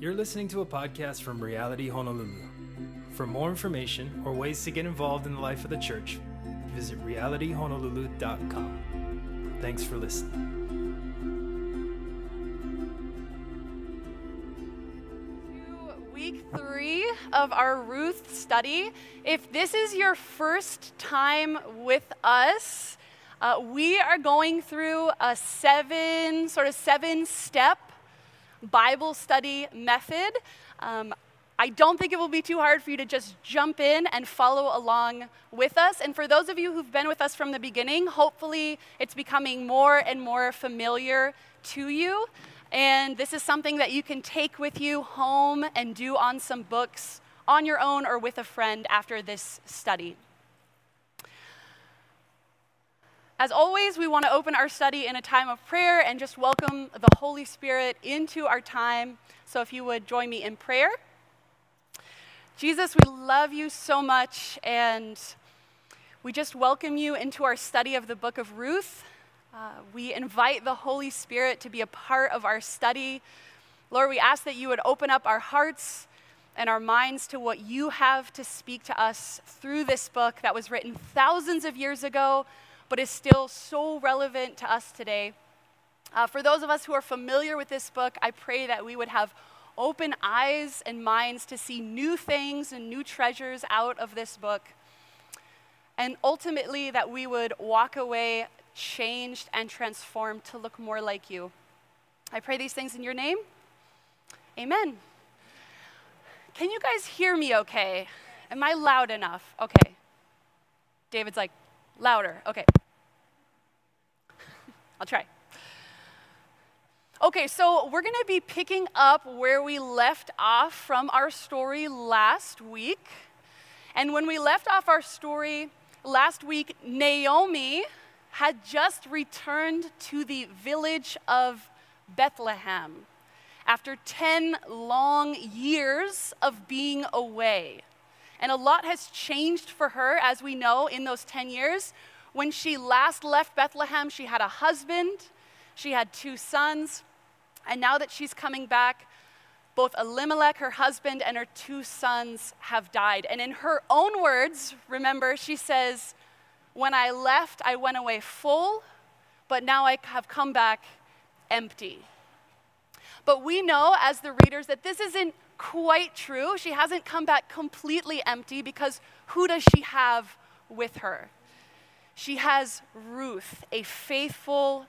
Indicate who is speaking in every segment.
Speaker 1: You're listening to a podcast from Reality Honolulu. For more information or ways to get involved in the life of the church, visit realityhonolulu.com. Thanks for listening.
Speaker 2: week three of our Ruth study. If this is your first time with us, uh, we are going through a seven, sort of seven step Bible study method. Um, I don't think it will be too hard for you to just jump in and follow along with us. And for those of you who've been with us from the beginning, hopefully it's becoming more and more familiar to you. And this is something that you can take with you home and do on some books on your own or with a friend after this study. As always, we want to open our study in a time of prayer and just welcome the Holy Spirit into our time. So if you would join me in prayer. Jesus, we love you so much, and we just welcome you into our study of the book of Ruth. Uh, we invite the Holy Spirit to be a part of our study. Lord, we ask that you would open up our hearts and our minds to what you have to speak to us through this book that was written thousands of years ago but is still so relevant to us today. Uh, for those of us who are familiar with this book, I pray that we would have open eyes and minds to see new things and new treasures out of this book. And ultimately, that we would walk away changed and transformed to look more like you. I pray these things in your name. Amen. Can you guys hear me okay? Am I loud enough? Okay. David's like, louder. Okay. I'll try. Okay, so we're going to be picking up where we left off from our story last week. And when we left off our story last week, Naomi had just returned to the village of Bethlehem after 10 long years of being away. And a lot has changed for her, as we know, in those 10 years. When she last left Bethlehem, she had a husband, she had two sons, and now that she's coming back, both Elimelech, her husband, and her two sons have died. And in her own words, remember, she says, When I left, I went away full, but now I have come back empty. But we know as the readers that this isn't quite true. She hasn't come back completely empty because who does she have with her? She has Ruth, a faithful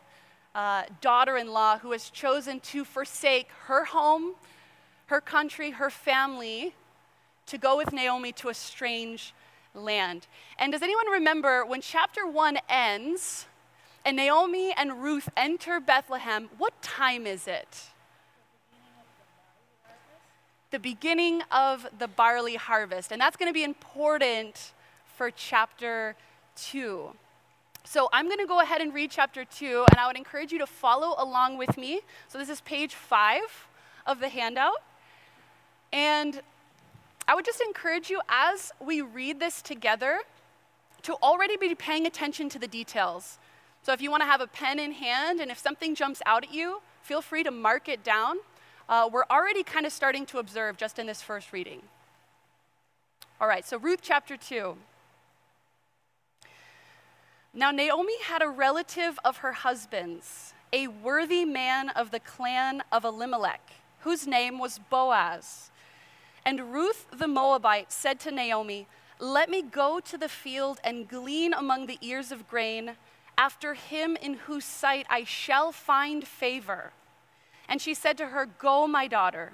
Speaker 2: uh, daughter in law who has chosen to forsake her home, her country, her family to go with Naomi to a strange land. And does anyone remember when chapter one ends and Naomi and Ruth enter Bethlehem, what time is it? The beginning of the barley harvest. And that's going to be important for chapter 2. So I'm going to go ahead and read chapter 2, and I would encourage you to follow along with me. So this is page 5 of the handout. And I would just encourage you as we read this together to already be paying attention to the details. So if you want to have a pen in hand, and if something jumps out at you, feel free to mark it down. Uh, we're already kind of starting to observe just in this first reading. All right, so Ruth chapter 2. Now, Naomi had a relative of her husband's, a worthy man of the clan of Elimelech, whose name was Boaz. And Ruth the Moabite said to Naomi, Let me go to the field and glean among the ears of grain after him in whose sight I shall find favor. And she said to her, Go, my daughter.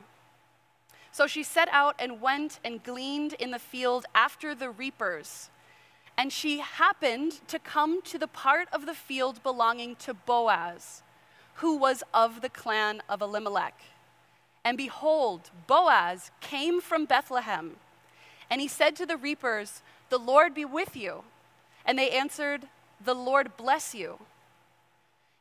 Speaker 2: So she set out and went and gleaned in the field after the reapers. And she happened to come to the part of the field belonging to Boaz, who was of the clan of Elimelech. And behold, Boaz came from Bethlehem. And he said to the reapers, The Lord be with you. And they answered, The Lord bless you.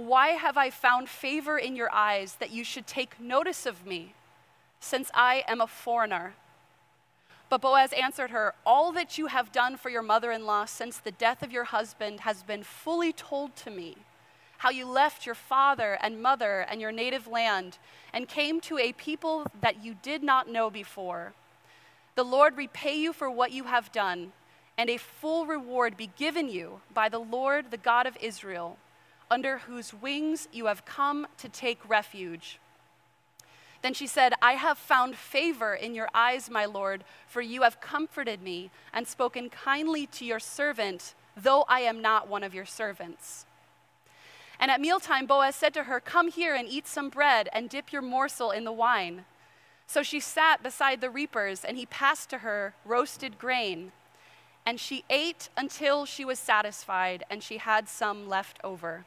Speaker 2: Why have I found favor in your eyes that you should take notice of me, since I am a foreigner? But Boaz answered her, All that you have done for your mother in law since the death of your husband has been fully told to me how you left your father and mother and your native land and came to a people that you did not know before. The Lord repay you for what you have done, and a full reward be given you by the Lord, the God of Israel, under whose wings you have come to take refuge. Then she said, I have found favor in your eyes, my Lord, for you have comforted me and spoken kindly to your servant, though I am not one of your servants. And at mealtime, Boaz said to her, Come here and eat some bread and dip your morsel in the wine. So she sat beside the reapers, and he passed to her roasted grain. And she ate until she was satisfied, and she had some left over.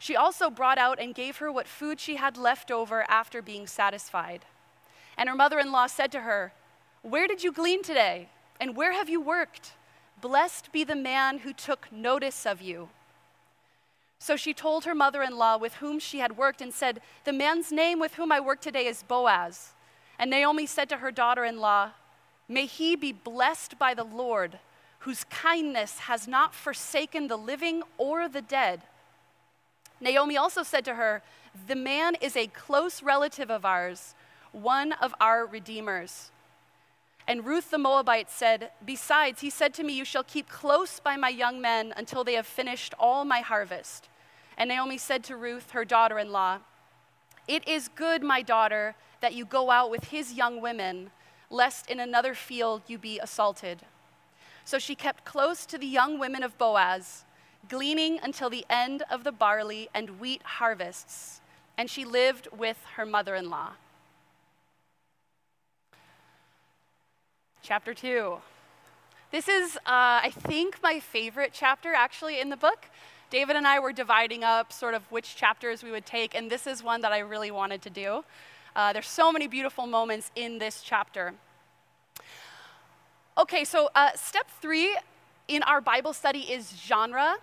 Speaker 2: She also brought out and gave her what food she had left over after being satisfied. And her mother in law said to her, Where did you glean today? And where have you worked? Blessed be the man who took notice of you. So she told her mother in law with whom she had worked and said, The man's name with whom I work today is Boaz. And Naomi said to her daughter in law, May he be blessed by the Lord, whose kindness has not forsaken the living or the dead. Naomi also said to her, The man is a close relative of ours, one of our redeemers. And Ruth the Moabite said, Besides, he said to me, You shall keep close by my young men until they have finished all my harvest. And Naomi said to Ruth, her daughter in law, It is good, my daughter, that you go out with his young women, lest in another field you be assaulted. So she kept close to the young women of Boaz, gleaning until the end of the barley and wheat harvests, and she lived with her mother in law. chapter 2. This is, uh, I think, my favorite chapter actually in the book. David and I were dividing up sort of which chapters we would take, and this is one that I really wanted to do. Uh, there's so many beautiful moments in this chapter. Okay, so uh, step three in our Bible study is genre.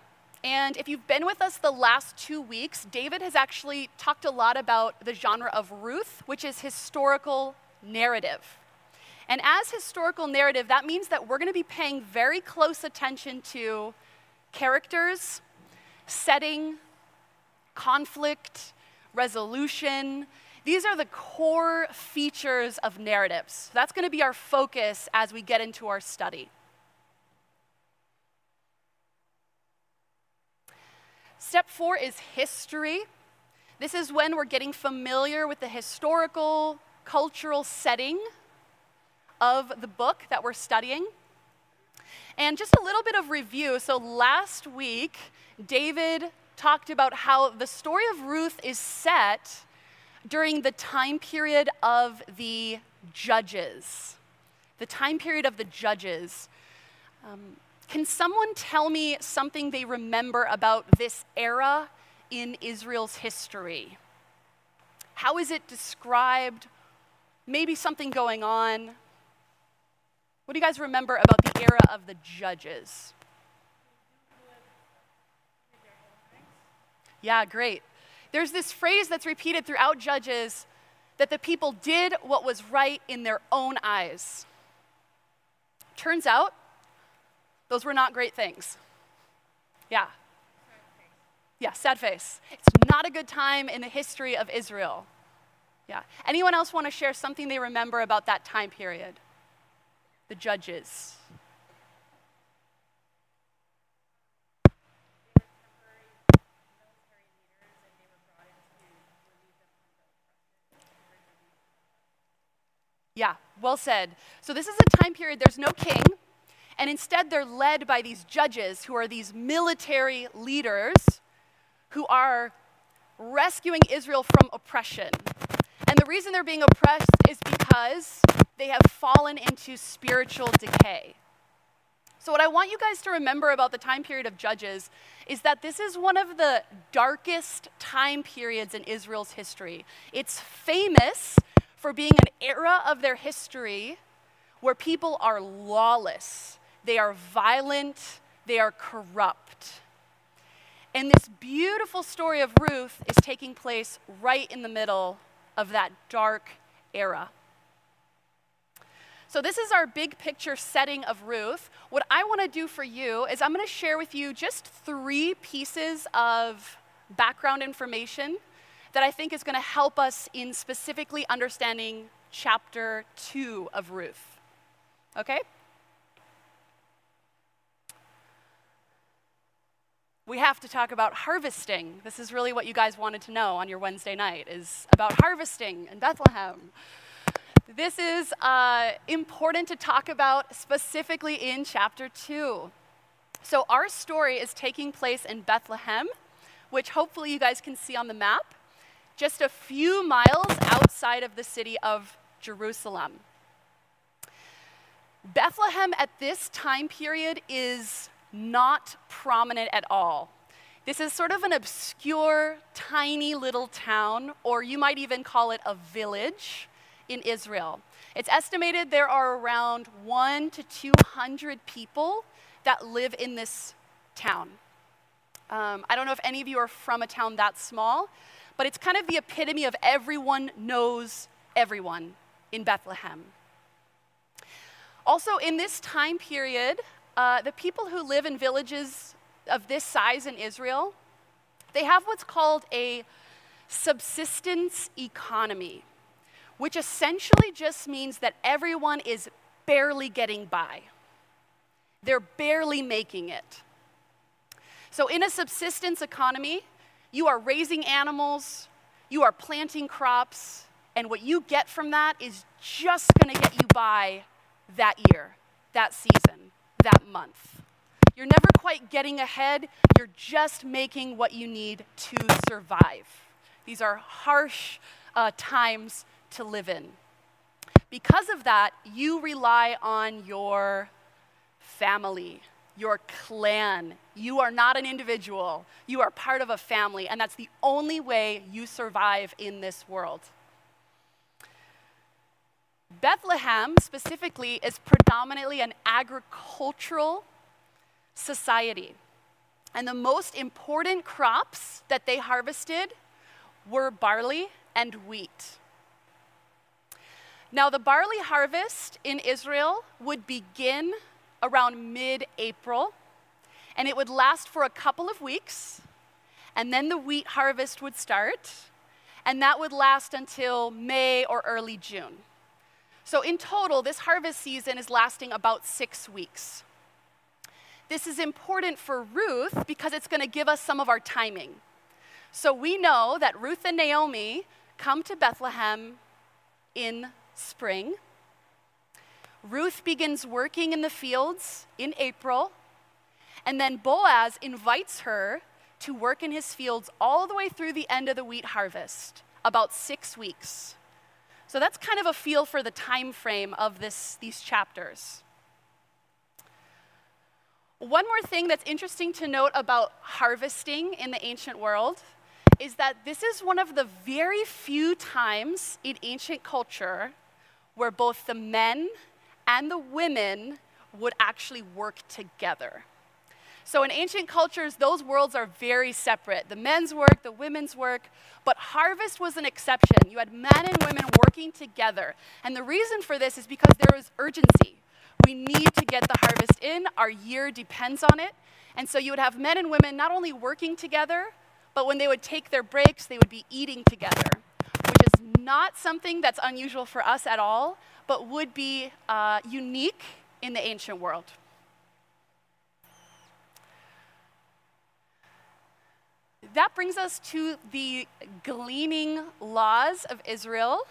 Speaker 2: And if you've been with us the last two weeks, David has actually talked a lot about the genre of Ruth, which is historical narrative. And as historical narrative, that means that we're going to be paying very close attention to characters, setting, conflict, resolution. These are the core features of narratives. That's going to be our focus as we get into our study. Step four is history. This is when we're getting familiar with the historical, cultural setting of the book that we're studying. And just a little bit of review. So last week, David talked about how the story of Ruth is set during the time period of the judges. The time period of the judges. Um, can someone tell me something they remember about this era in Israel's history? How is it described? Maybe something going on. What do you guys remember about the era of the judges? Yeah, great. There's this phrase that's repeated throughout Judges that the people did what was right in their own eyes. Turns out, those were not great things. Yeah. Yeah, sad face. It's not a good time in the history of Israel. Yeah. Anyone else want to share something they remember about that time period? The judges. Yeah, well said. So, this is a time period, there's no king, and instead they're led by these judges who are these military leaders who are rescuing Israel from oppression. And the reason they're being oppressed is because they have fallen into spiritual decay. So, what I want you guys to remember about the time period of Judges is that this is one of the darkest time periods in Israel's history. It's famous for being an era of their history where people are lawless, they are violent, they are corrupt. And this beautiful story of Ruth is taking place right in the middle of that dark era. So, this is our big picture setting of Ruth. What I want to do for you is I'm going to share with you just three pieces of background information that I think is going to help us in specifically understanding chapter 2 of Ruth. Okay? We have to talk about harvesting. This is really what you guys wanted to know on your Wednesday night is about harvesting in Bethlehem. This is uh, important to talk about specifically in chapter 2. So our story is taking place in Bethlehem, which hopefully you guys can see on the map, just a few miles outside of the city of Jerusalem. Bethlehem at this time period is not prominent at all. This is sort of an obscure, tiny little town, or you might even call it a village in Israel. It's estimated there are around one to 200 people that live in this town. Um, I don't know if any of you are from a town that small, but it's kind of the epitome of everyone knows everyone in Bethlehem. Also, in this time period, uh, the people who live in villages of this size in Israel, they have what's called a subsistence economy, which essentially just means that everyone is barely getting by. They're barely making it. So, in a subsistence economy, you are raising animals, you are planting crops, and what you get from that is just gonna get you by that year, that season that month. You're never quite getting ahead, you're just making what you need to survive. These are harsh uh, times to live in. Because of that, you rely on your family, your clan. You are not an individual, you are part of a family, and that's the only way you survive in this world. Bethlehem, specifically, is predominantly an agricultural society. And the most important crops that they harvested were barley and wheat. Now, the barley harvest in Israel would begin around mid April, and it would last for a couple of weeks, and then the wheat harvest would start, and that would last until May or early June. So, in total, this harvest season is lasting about six weeks. This is important for Ruth because it's going to give us some of our timing. So, we know that Ruth and Naomi come to Bethlehem in spring. Ruth begins working in the fields in April, and then Boaz invites her to work in his fields all the way through the end of the wheat harvest, about six weeks. So that's kind of a feel for the time frame of this, these chapters. One more thing that's interesting to note about harvesting in the ancient world is that this is one of the very few times in ancient culture where both the men and the women would actually work together. So, in ancient cultures, those worlds are very separate the men's work, the women's work. But harvest was an exception. You had men and women working together. And the reason for this is because there was urgency. We need to get the harvest in, our year depends on it. And so, you would have men and women not only working together, but when they would take their breaks, they would be eating together, which is not something that's unusual for us at all, but would be uh, unique in the ancient world. That brings us to the gleaning laws of Israel.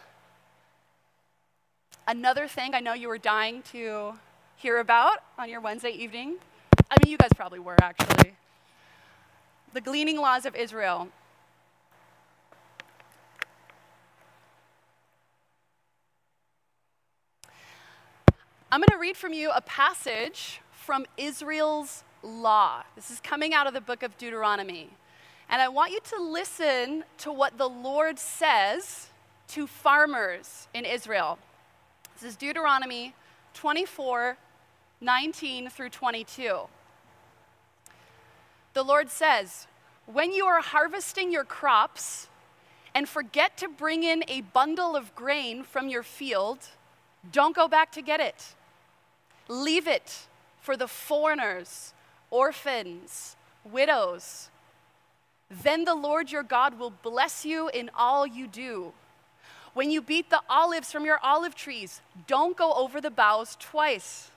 Speaker 2: Another thing I know you were dying to hear about on your Wednesday evening. I mean, you guys probably were actually. The gleaning laws of Israel. I'm going to read from you a passage from Israel's law. This is coming out of the book of Deuteronomy. And I want you to listen to what the Lord says to farmers in Israel. This is Deuteronomy 24 19 through 22. The Lord says, When you are harvesting your crops and forget to bring in a bundle of grain from your field, don't go back to get it. Leave it for the foreigners, orphans, widows then the Lord your God will bless you in all you do. When you beat the olives from your olive trees, don't go over the boughs twice.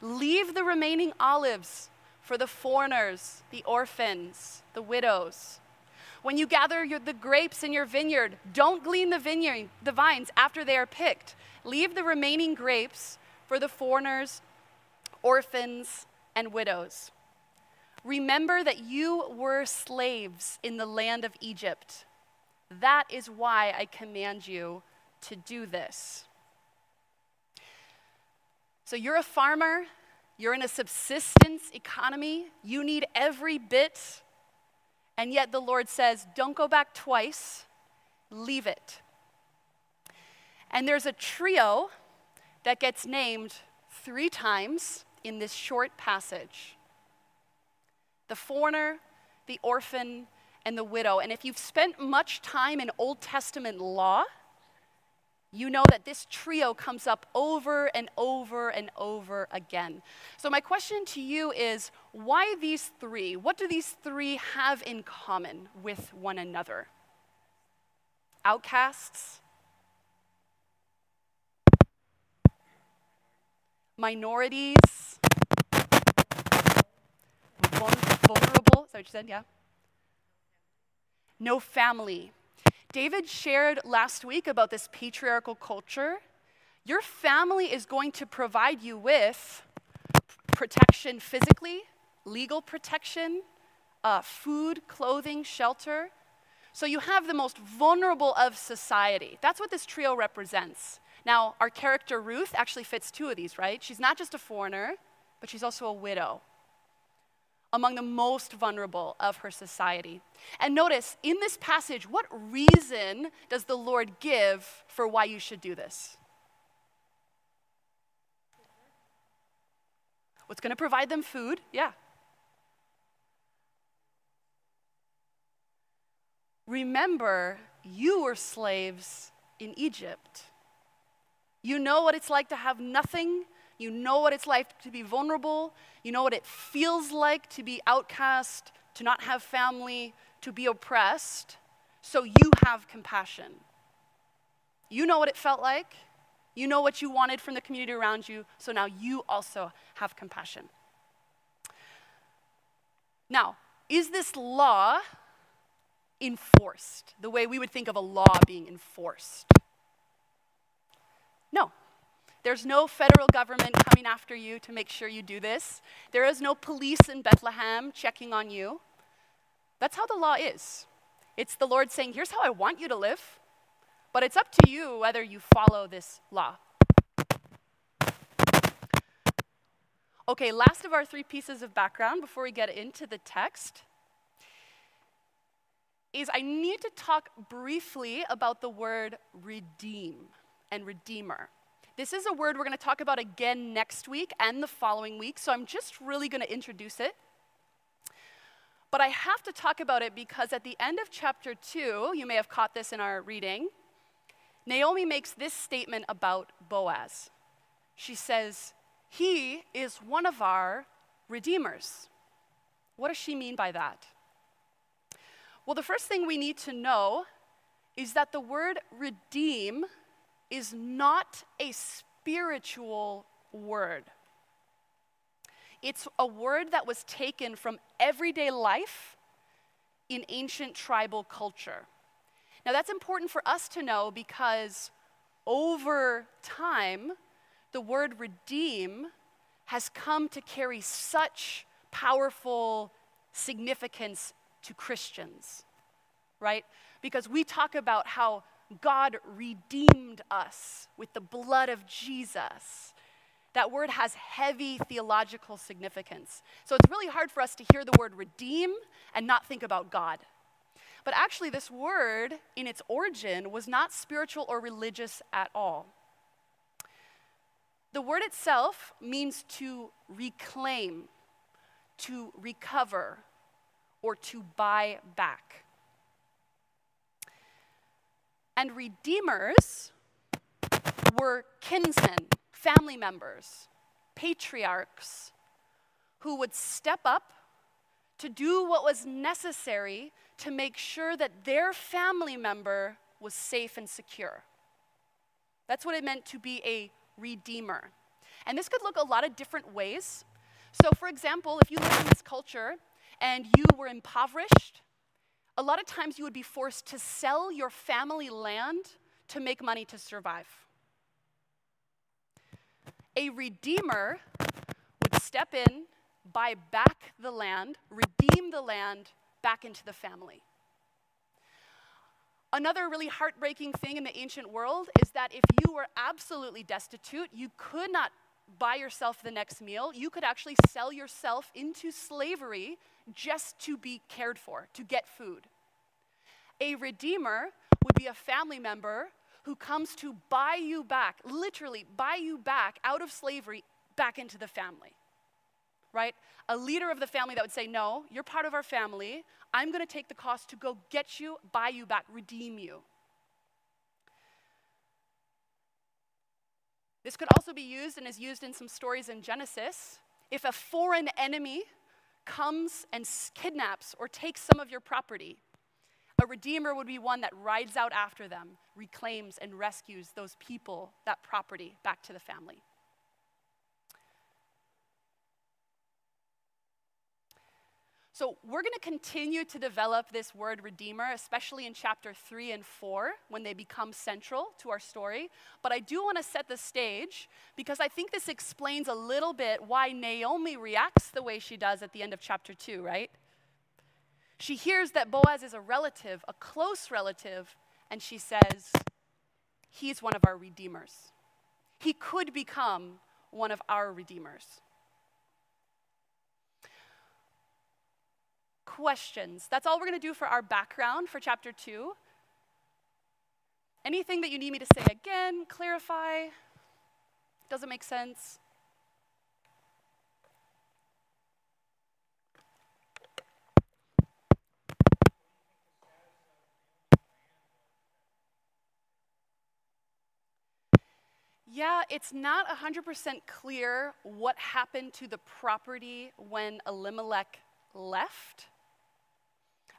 Speaker 2: Leave the remaining olives for the foreigners, the orphans, the widows. When you gather your, the grapes in your vineyard, don't glean the vineyard, the vines after they are picked. Leave the remaining grapes for the foreigners, orphans, and widows. Remember that you were slaves in the land of Egypt. That is why I command you to do this. So you're a farmer, you're in a subsistence economy, you need every bit, and yet the Lord says, don't go back twice, leave it. And there's a trio that gets named three times in this short passage the foreigner, the orphan, and the widow. And if you've spent much time in Old Testament law, you know that this trio comes up over and over and over again. So, my question to you is why these three? What do these three have in common with one another? Outcasts, minorities, vulnerable. Is that what you said? Yeah. No family. David shared last week about this patriarchal culture. Your family is going to provide you with protection physically, legal protection, uh, food, clothing, shelter. So you have the most vulnerable of society. That's what this trio represents. Now, our character Ruth actually fits two of these, right? She's not just a foreigner, but she's also a widow among the most vulnerable of her society. And notice, in this passage, what reason does the Lord give for why you should do this? What's going to provide them food? Yeah. Remember, you were slaves in Egypt. You know what it's like to have nothing you know what it's like to be vulnerable. You know what it feels like to be outcast, to not have family, to be oppressed. So you have compassion. You know what it felt like. You know what you wanted from the community around you. So now you also have compassion. Now, is this law enforced the way we would think of a law being enforced? There's no federal government coming after you to make sure you do this. There is no police in Bethlehem checking on you. That's how the law is. It's the Lord saying, Here's how I want you to live, but it's up to you whether you follow this law. Okay, last of our three pieces of background before we get into the text is I need to talk briefly about the word redeem and redeemer. This is a word we're going to talk about again next week and the following week, so I'm just really going to introduce it. But I have to talk about it because at the end of chapter 2, you may have caught this in our reading, Naomi makes this statement about Boaz. She says, He is one of our redeemers. What does she mean by that? Well, the first thing we need to know is that the word redeem is not a spiritual word. It's a word that was taken from everyday life in ancient tribal culture. Now, that's important for us to know because over time, the word redeem has come to carry such powerful significance to Christians, right? Because we talk about how God redeemed us with the blood of Jesus that word has heavy theological significance. So it's really hard for us to hear the word redeem and not think about God. But actually, this word, in its origin, was not spiritual or religious at all. The word itself means to reclaim, to recover, or to buy back. And redeemers were kinsmen family members, patriarchs, who would step up to do what was necessary to make sure that their family member was safe and secure. That's what it meant to be a redeemer. And this could look a lot of different ways. So, for example, if you live in this culture and you were impoverished, a lot of times you would be forced to sell your family land to make money to survive a redeemer would step in, buy back the land, redeem the land back into the family. Another really heartbreaking thing in the ancient world is that if you were absolutely destitute, you could not buy yourself the next meal. You could actually sell yourself into slavery just to be cared for, to get food. A redeemer would be a family member who comes to buy you back, literally buy you back out of slavery back into the family. Right? A leader of the family that would say, No, you're part of our family. I'm going to take the cost to go get you, buy you back, redeem you. This could also be used and is used in some stories in Genesis. If a foreign enemy comes and kidnaps or takes some of your property, a redeemer would be one that rides out after them, reclaims and rescues those people, that property, back to the family. So, we're going to continue to develop this word redeemer, especially in chapter 3 and 4 when they become central to our story. But I do want to set the stage because I think this explains a little bit why Naomi reacts the way she does at the end of chapter 2, right? She hears that Boaz is a relative, a close relative, and she says, He's one of our redeemers. He could become one of our redeemers. Questions. That's all we're going to do for our background for chapter 2. Anything that you need me to say again, clarify? Doesn't make sense? Yeah, it's not 100% clear what happened to the property when Elimelech left.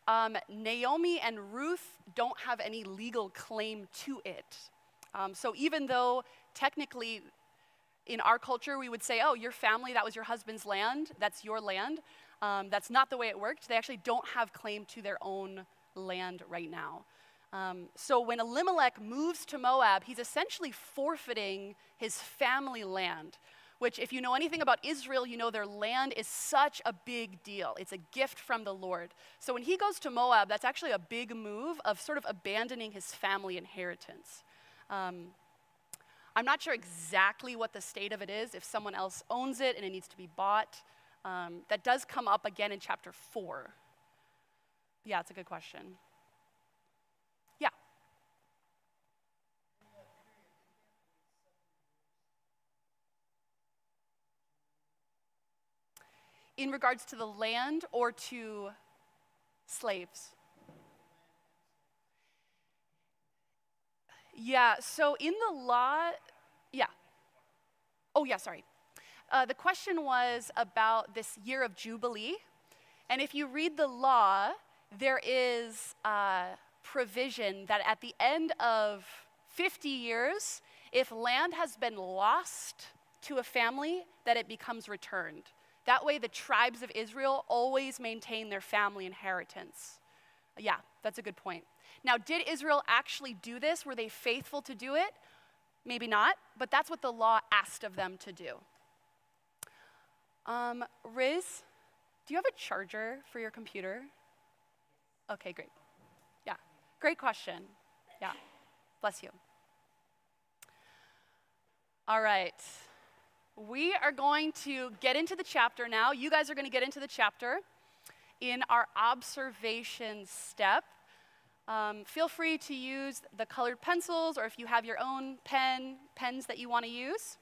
Speaker 2: Um, Naomi and Ruth don't have any legal claim to it. Um, so even though technically in our culture we would say, oh, your family, that was your husband's land, that's your land, um, that's not the way it worked. They actually don't have claim to their own land right now. Um, so when Elimelech moves to Moab, he's essentially forfeiting his family land, which, if you know anything about Israel, you know their land is such a big deal. It's a gift from the Lord. So when he goes to Moab, that's actually a big move of sort of abandoning his family inheritance. Um, I'm not sure exactly what the state of it is, if someone else owns it and it needs to be bought. Um, that does come up again in chapter 4. Yeah, it's a good question. In regards to the land or to Slaves. Yeah, so in the law, yeah. Oh, yeah, sorry. Uh, the question was about this year of Jubilee. And if you read the law, there is provision that at the end of 50 years, if land has been lost to a family, that it becomes returned. That way, the tribes of Israel always maintain their family inheritance. Yeah, that's a good point. Now, did Israel actually do this? Were they faithful to do it? Maybe not, but that's what the law asked of them to do. Um, Riz, do you have a charger for your computer? Okay, great. Yeah, great question. Yeah, bless you. All right. We are going to get into the chapter now. You guys are going to get into the chapter in our observation step. Um, feel free to use the colored pencils or if you have your own pen, pens that you want to use.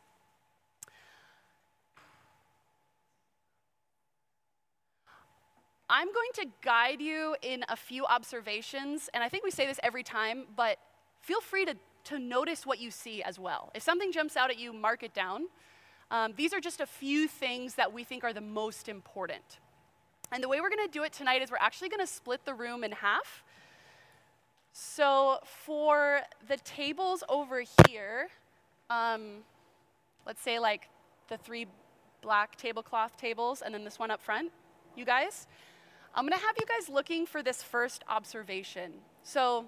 Speaker 2: I'm going to guide you in a few observations, and I think we say this every time, but feel free to, to notice what you see as well. If something jumps out at you, mark it down. Um, these are just a few things that we think are the most important. And the way we're going to do it tonight is we're actually going to split the room in half. So for the tables over here, um, let's say like the three black tablecloth tables and then this one up front, you guys, I'm going to have you guys looking for this first observation. So,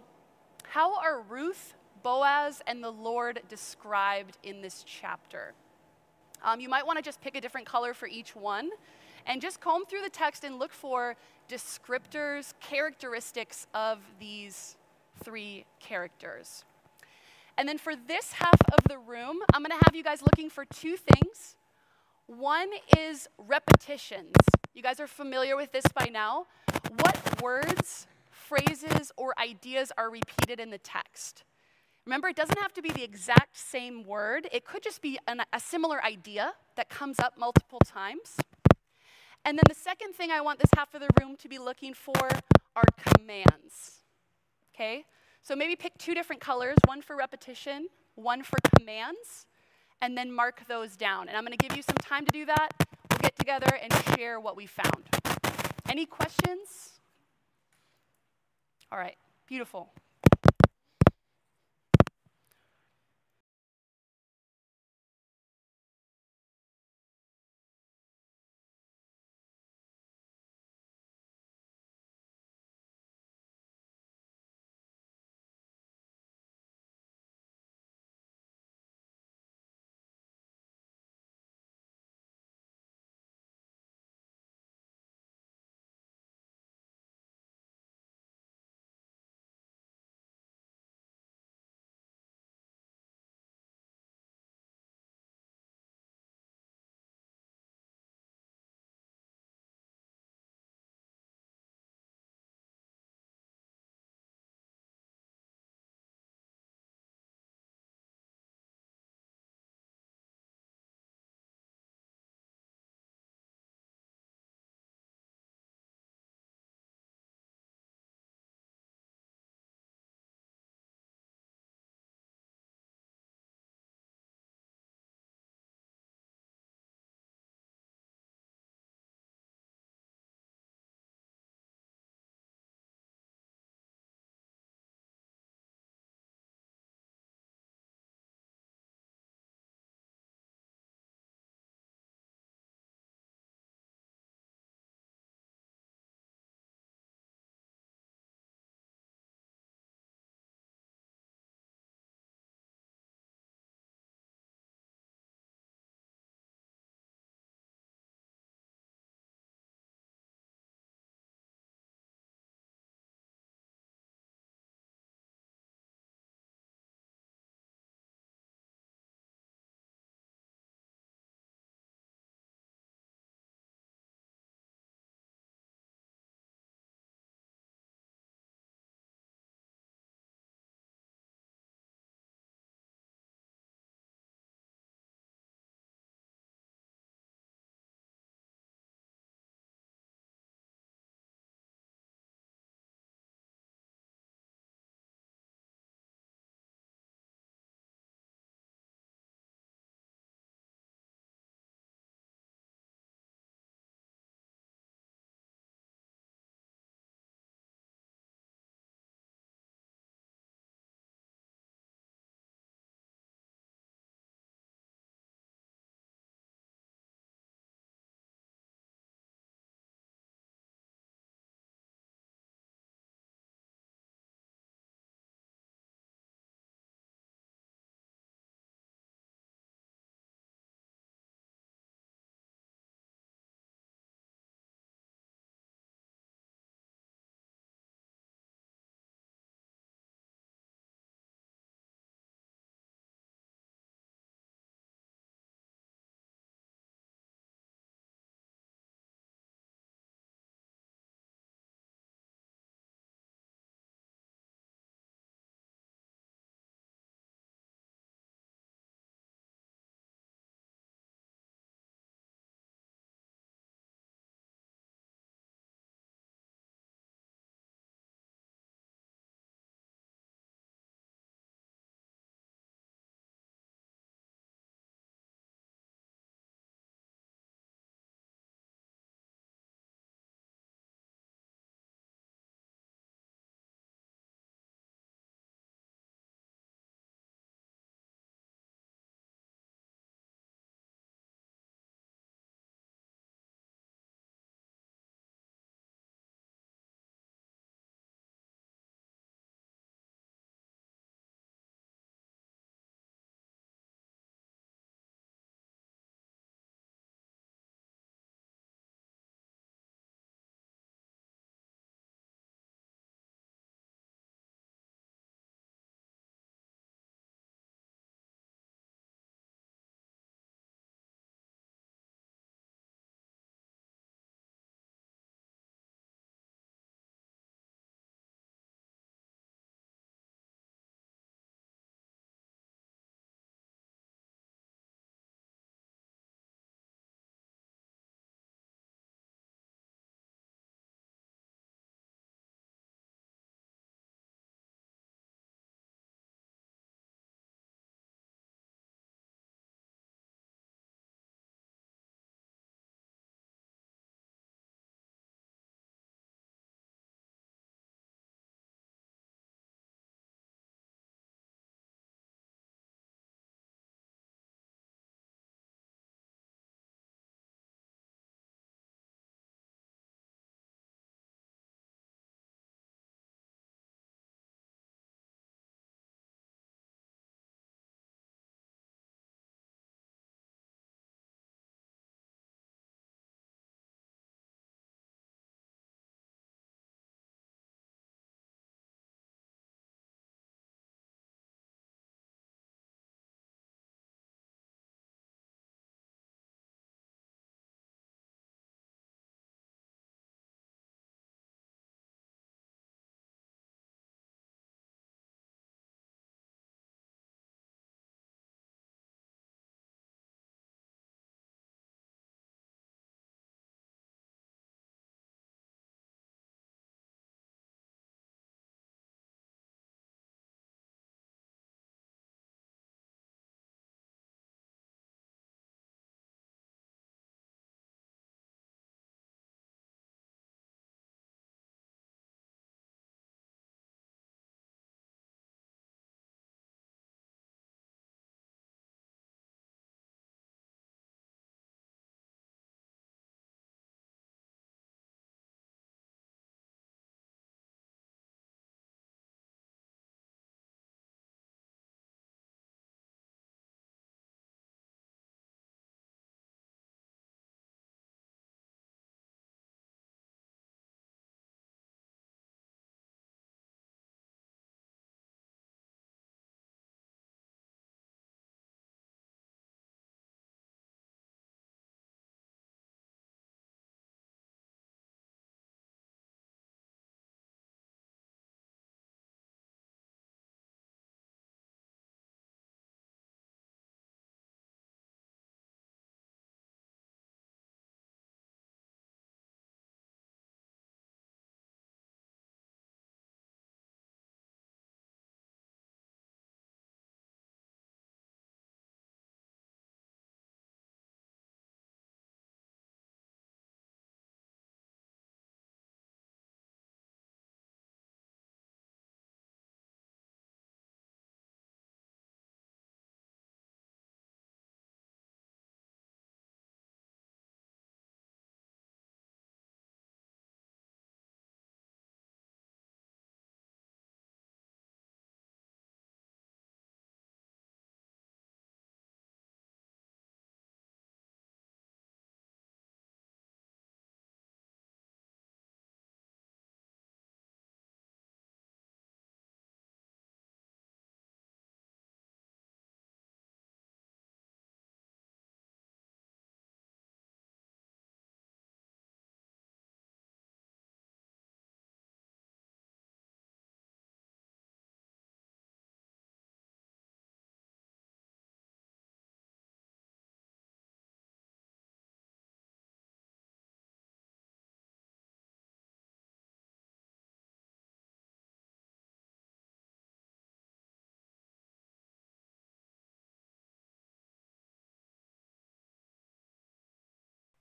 Speaker 2: how are Ruth, Boaz, and the Lord described in this chapter? Um, you might want to just pick a different color for each one and just comb through the text and look for descriptors, characteristics of these three characters. And then for this half of the room, I'm going to have you guys looking for two things. One is repetitions. You guys are familiar with this by now. What words, phrases, or ideas are repeated in the text? Remember, it doesn't have to be the exact same word. It could just be an, a similar idea that comes up multiple times. And then the second thing I want this half of the room to be looking for are commands. Okay? So maybe pick two different colors, one for repetition, one for commands, and then mark those down. And I'm going to give you some time to do that. We'll get together and share what we found. Any questions? All right, beautiful.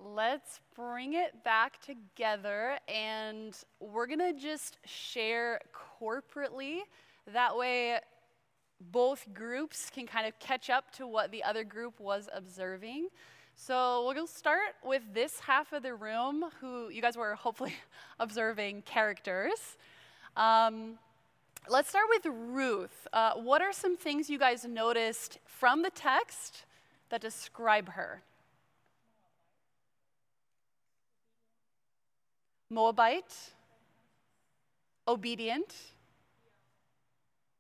Speaker 2: Let's bring it back together and we're going to just share corporately. That way, both groups can kind of catch up to what the other group was observing. So we'll start with this half of the room, who you guys were hopefully observing characters. Um, let's start with Ruth. Uh, what are some things you guys noticed from the text that describe her? Moabite, obedient,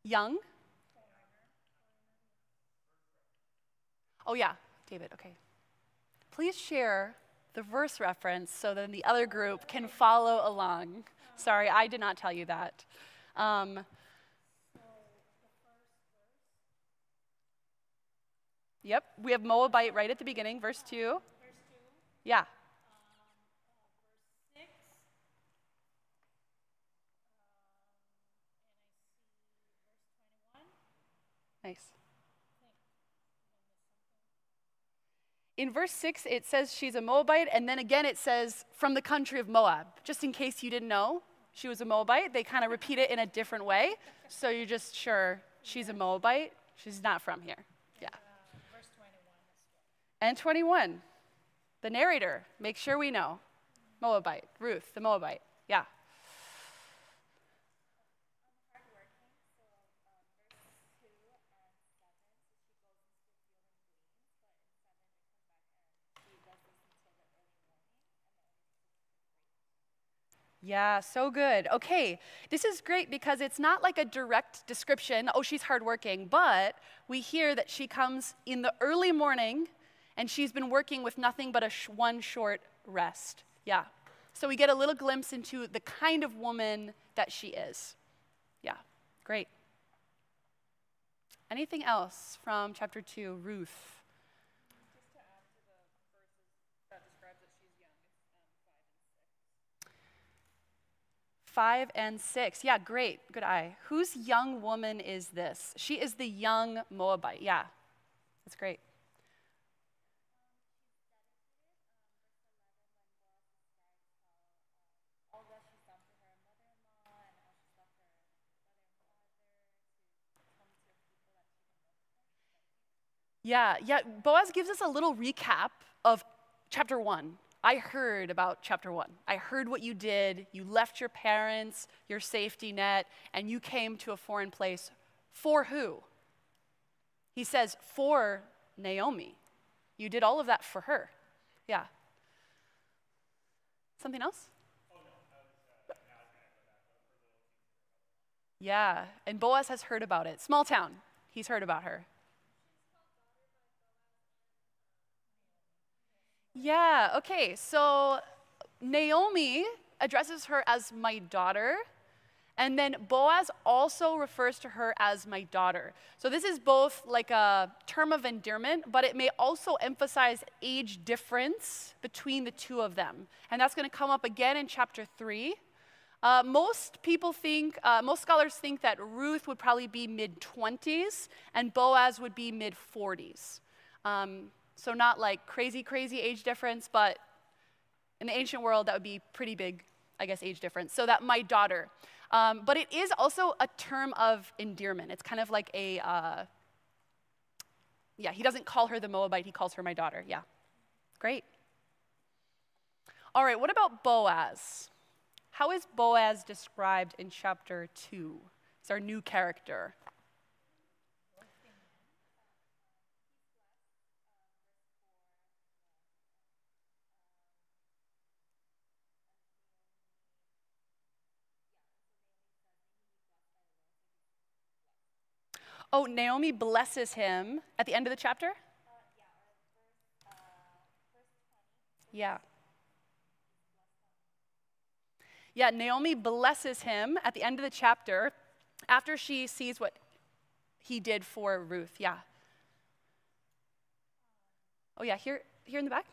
Speaker 2: young. Oh, yeah, David, okay. Please share the verse reference so then the other group can follow along. Sorry, I did not tell you that. Um, yep, we have Moabite right at the beginning, verse 2. Verse 2. Yeah. Nice. In verse 6, it says she's a Moabite, and then again it says from the country of Moab. Just in case you didn't know she was a Moabite, they kind of repeat it in a different way. So you're just sure she's a Moabite. She's not from here. Yeah. verse 21. And 21. The narrator, make sure we know. Moabite, Ruth, the Moabite. Yeah. Yeah, so good. Okay, this is great because it's not like a direct description, oh, she's hardworking, but we hear that she comes in the early morning and she's been working with nothing but a sh- one short rest. Yeah. So we get a little glimpse into the kind of woman that she is. Yeah, great. Anything else from chapter 2, Ruth? 5 and 6. Yeah, great. Good eye. Whose young woman is this? She is the young Moabite. Yeah, that's great. Yeah, yeah. Boaz gives us a little recap of chapter one. I heard about chapter one. I heard what you did. You left your parents, your safety net, and you came to a foreign place. For who? He says, for Naomi. You did all of that for her. Yeah. Something else? Yeah, and Boaz has heard about it. Small town, he's heard about her. Yeah, okay. So Naomi addresses her as my daughter. And then Boaz also refers to her as my daughter. So this is both like a term of endearment, but it may also emphasize age difference between the two of them. And that's going to come up again in chapter 3. Uh, most people think, uh, most scholars think that Ruth would probably be mid 20s and Boaz would be mid 40s. Um, so, not like crazy, crazy age difference, but in the ancient world, that would be pretty big, I guess, age difference. So, that my daughter. Um, but it is also a term of endearment. It's kind of like a, uh, yeah, he doesn't call her the Moabite, he calls her my daughter. Yeah. Great. All right, what about Boaz? How is Boaz described in chapter 2? He's our new character. Oh, Naomi blesses him at the end of the chapter? Uh, yeah. Yeah, Naomi blesses him at the end of the chapter after she sees what he did for Ruth. Yeah. Oh, yeah, here, here in the back.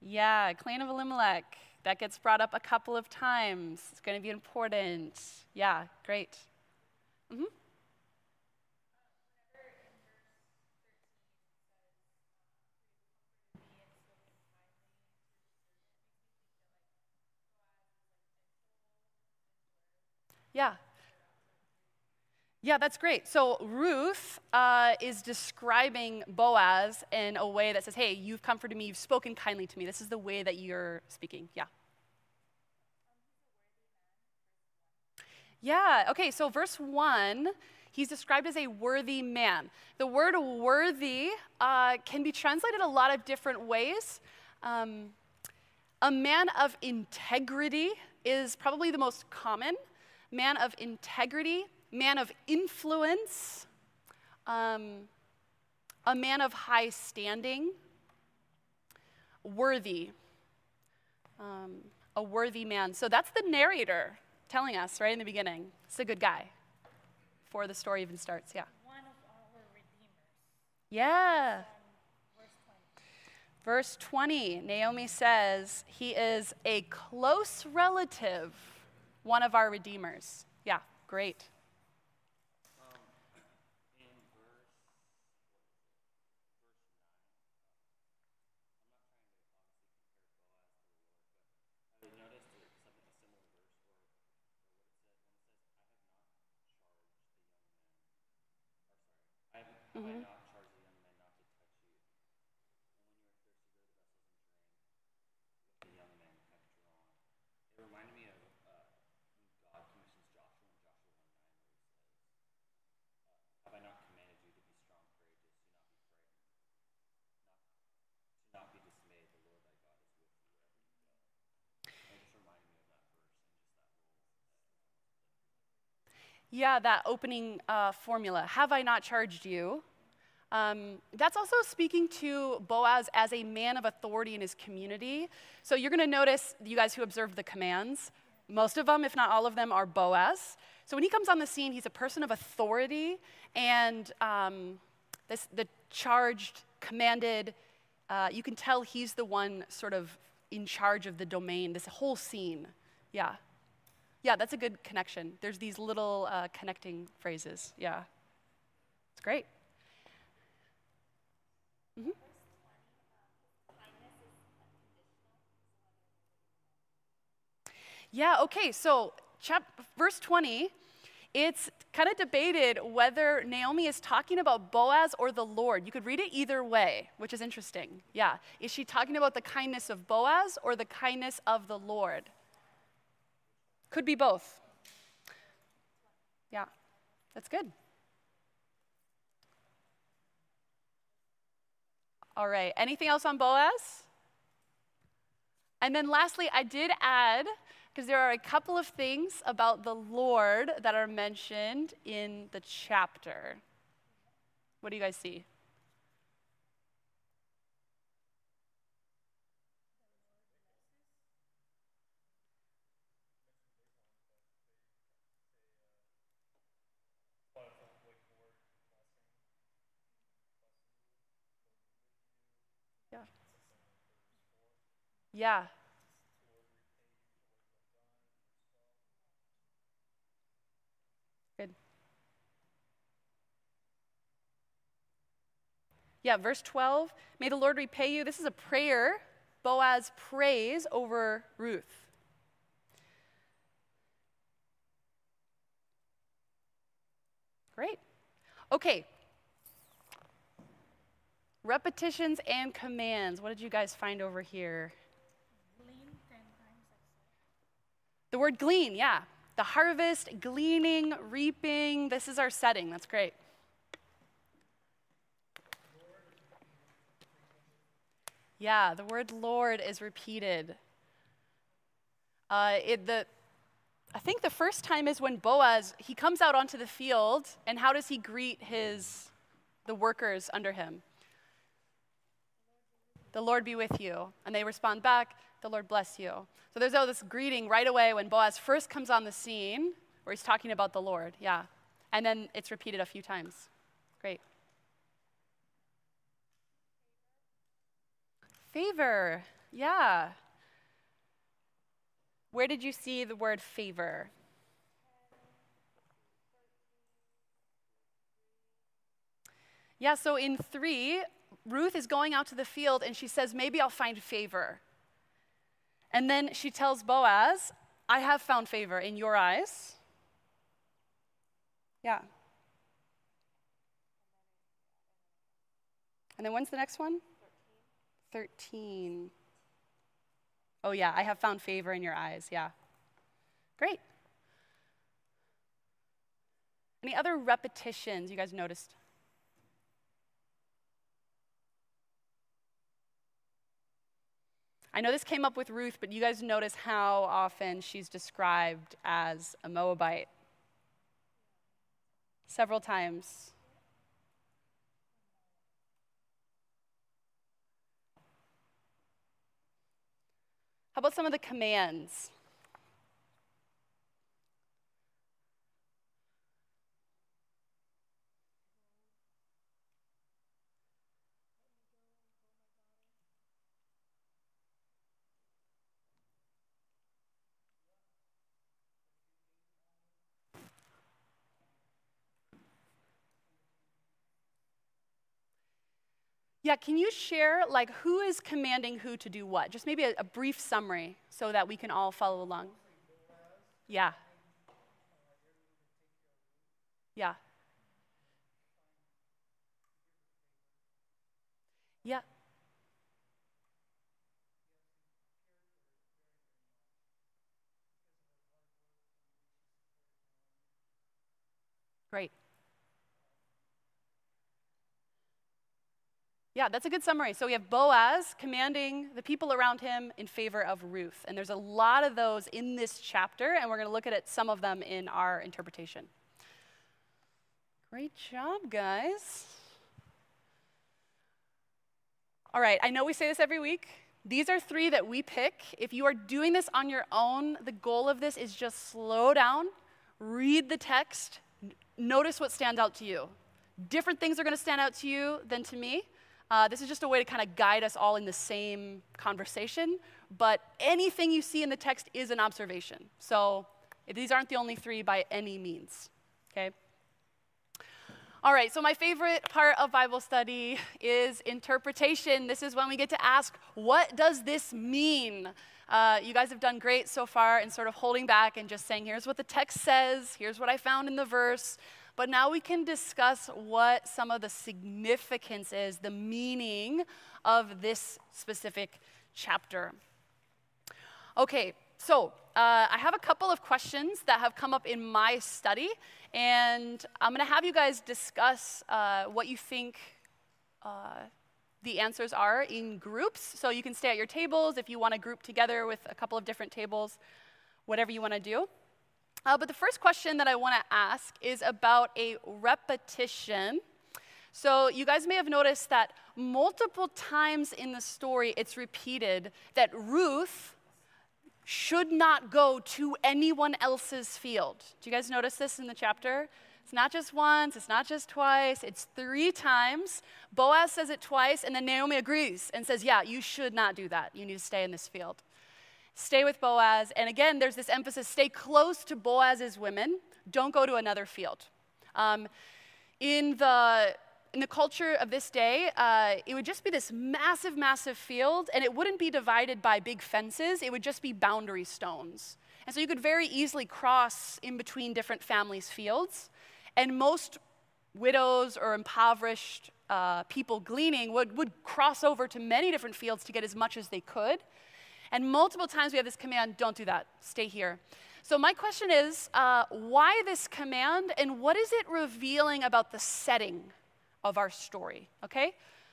Speaker 2: Yeah, clan of Elimelech. That gets brought up a couple of times. It's going to be important. Yeah, great. Mm-hmm. Yeah. Yeah, that's great. So Ruth uh, is describing Boaz in a way that says, Hey, you've comforted me, you've spoken kindly to me. This is the way that you're speaking. Yeah. Yeah, okay, so verse 1, he's described as a worthy man. The word worthy uh, can be translated a lot of different ways. Um, a man of integrity is probably the most common. Man of integrity, man of influence, um, a man of high standing, worthy, um, a worthy man. So that's the narrator telling us right in the beginning. It's a good guy before the story even starts. Yeah.
Speaker 3: One of our redeemers.
Speaker 2: Yeah.
Speaker 3: Verse 20.
Speaker 2: Verse 20, Naomi says he is a close relative, one of our redeemers. Yeah, great.
Speaker 4: Mm-hmm. the young men have drawn. It reminded me of uh, when God commissions Joshua in Joshua 1 9, where he says, uh, Have I not commanded you to be strong, courageous, do not be frightened, not, to not be dismayed, the Lord thy God is with you wherever you go. And it just reminded me of that verse and just that role.
Speaker 2: Yeah, that opening uh, formula. Have I not charged you? Um, that's also speaking to Boaz as a man of authority in his community. So you're going to notice, you guys who observe the commands, most of them, if not all of them, are Boaz. So when he comes on the scene, he's a person of authority, and um, this, the charged, commanded, uh, you can tell he's the one sort of in charge of the domain, this whole scene. Yeah. Yeah, that's a good connection. There's these little uh, connecting phrases. Yeah. It's great. Mm-hmm. Yeah, okay, so chap- verse 20, it's kind of debated whether Naomi is talking about Boaz or the Lord. You could read it either way, which is interesting. Yeah. Is she talking about the kindness of Boaz or the kindness of the Lord? Could be both. Yeah, that's good. All right, anything else on Boaz? And then lastly, I did add, because there are a couple of things about the Lord that are mentioned in the chapter. What do you guys see? Yeah. Yeah. Good. Yeah, verse 12. May the Lord repay you. This is a prayer Boaz prays over Ruth. Great. Okay. Repetitions and commands. What did you guys find over here?
Speaker 3: Glean ten times as
Speaker 2: The word glean, yeah. The harvest, gleaning, reaping. This is our setting. That's great. Yeah, the word Lord is repeated. Uh, it, the, I think the first time is when Boaz he comes out onto the field, and how does he greet his the workers under him? The Lord be with you. And they respond back, The Lord bless you. So there's all this greeting right away when Boaz first comes on the scene, where he's talking about the Lord. Yeah. And then it's repeated a few times. Great. Favor. Yeah. Where did you see the word favor? Yeah, so in three, Ruth is going out to the field and she says, Maybe I'll find favor. And then she tells Boaz, I have found favor in your eyes. Yeah. And then when's the next one? 13. 13. Oh, yeah, I have found favor in your eyes. Yeah. Great. Any other repetitions you guys noticed? I know this came up with Ruth, but you guys notice how often she's described as a Moabite. Several times. How about some of the commands? Yeah, can you share like who is commanding who to do what? Just maybe a, a brief summary so that we can all follow along. Yeah. Yeah. Yeah. Great. Yeah, that's a good summary. So we have Boaz commanding the people around him in favor of Ruth. And there's a lot of those in this chapter, and we're going to look at some of them in our interpretation. Great job, guys. All right, I know we say this every week. These are three that we pick. If you are doing this on your own, the goal of this is just slow down, read the text, notice what stands out to you. Different things are going to stand out to you than to me. Uh, this is just a way to kind of guide us all in the same conversation, but anything you see in the text is an observation. So these aren't the only three by any means, okay? All right, so my favorite part of Bible study is interpretation. This is when we get to ask, what does this mean? Uh, you guys have done great so far in sort of holding back and just saying, here's what the text says, here's what I found in the verse. But now we can discuss what some of the significance is, the meaning of this specific chapter. Okay, so uh, I have a couple of questions that have come up in my study, and I'm going to have you guys discuss uh, what you think uh, the answers are in groups. So you can stay at your tables if you want to group together with a couple of different tables, whatever you want to do. Uh, but the first question that I want to ask is about a repetition. So, you guys may have noticed that multiple times in the story it's repeated that Ruth should not go to anyone else's field. Do you guys notice this in the chapter? It's not just once, it's not just twice, it's three times. Boaz says it twice, and then Naomi agrees and says, Yeah, you should not do that. You need to stay in this field stay with Boaz. And again, there's this emphasis stay close to Boaz's women, don't go to another field. Um, in, the, in the culture of this day, uh, it would just be this massive, massive field, and it wouldn't be divided by big fences, it would just be boundary stones. And so you could very easily cross in between different families' fields. And most widows or impoverished uh, people gleaning would, would cross over to many different fields to get as much as they could. And multiple times we have this command don't do that, stay here. So, my question is uh, why this command and what is it revealing about the setting of our story? Okay?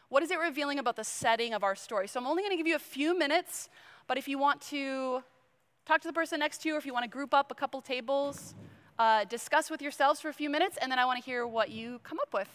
Speaker 2: What is it revealing about the setting of our story? So, I'm only going to give you a few minutes, but if you want to talk to the person next to you, or if you want to group up a couple tables, uh, discuss with yourselves for a few minutes, and then I want to hear what you come up with.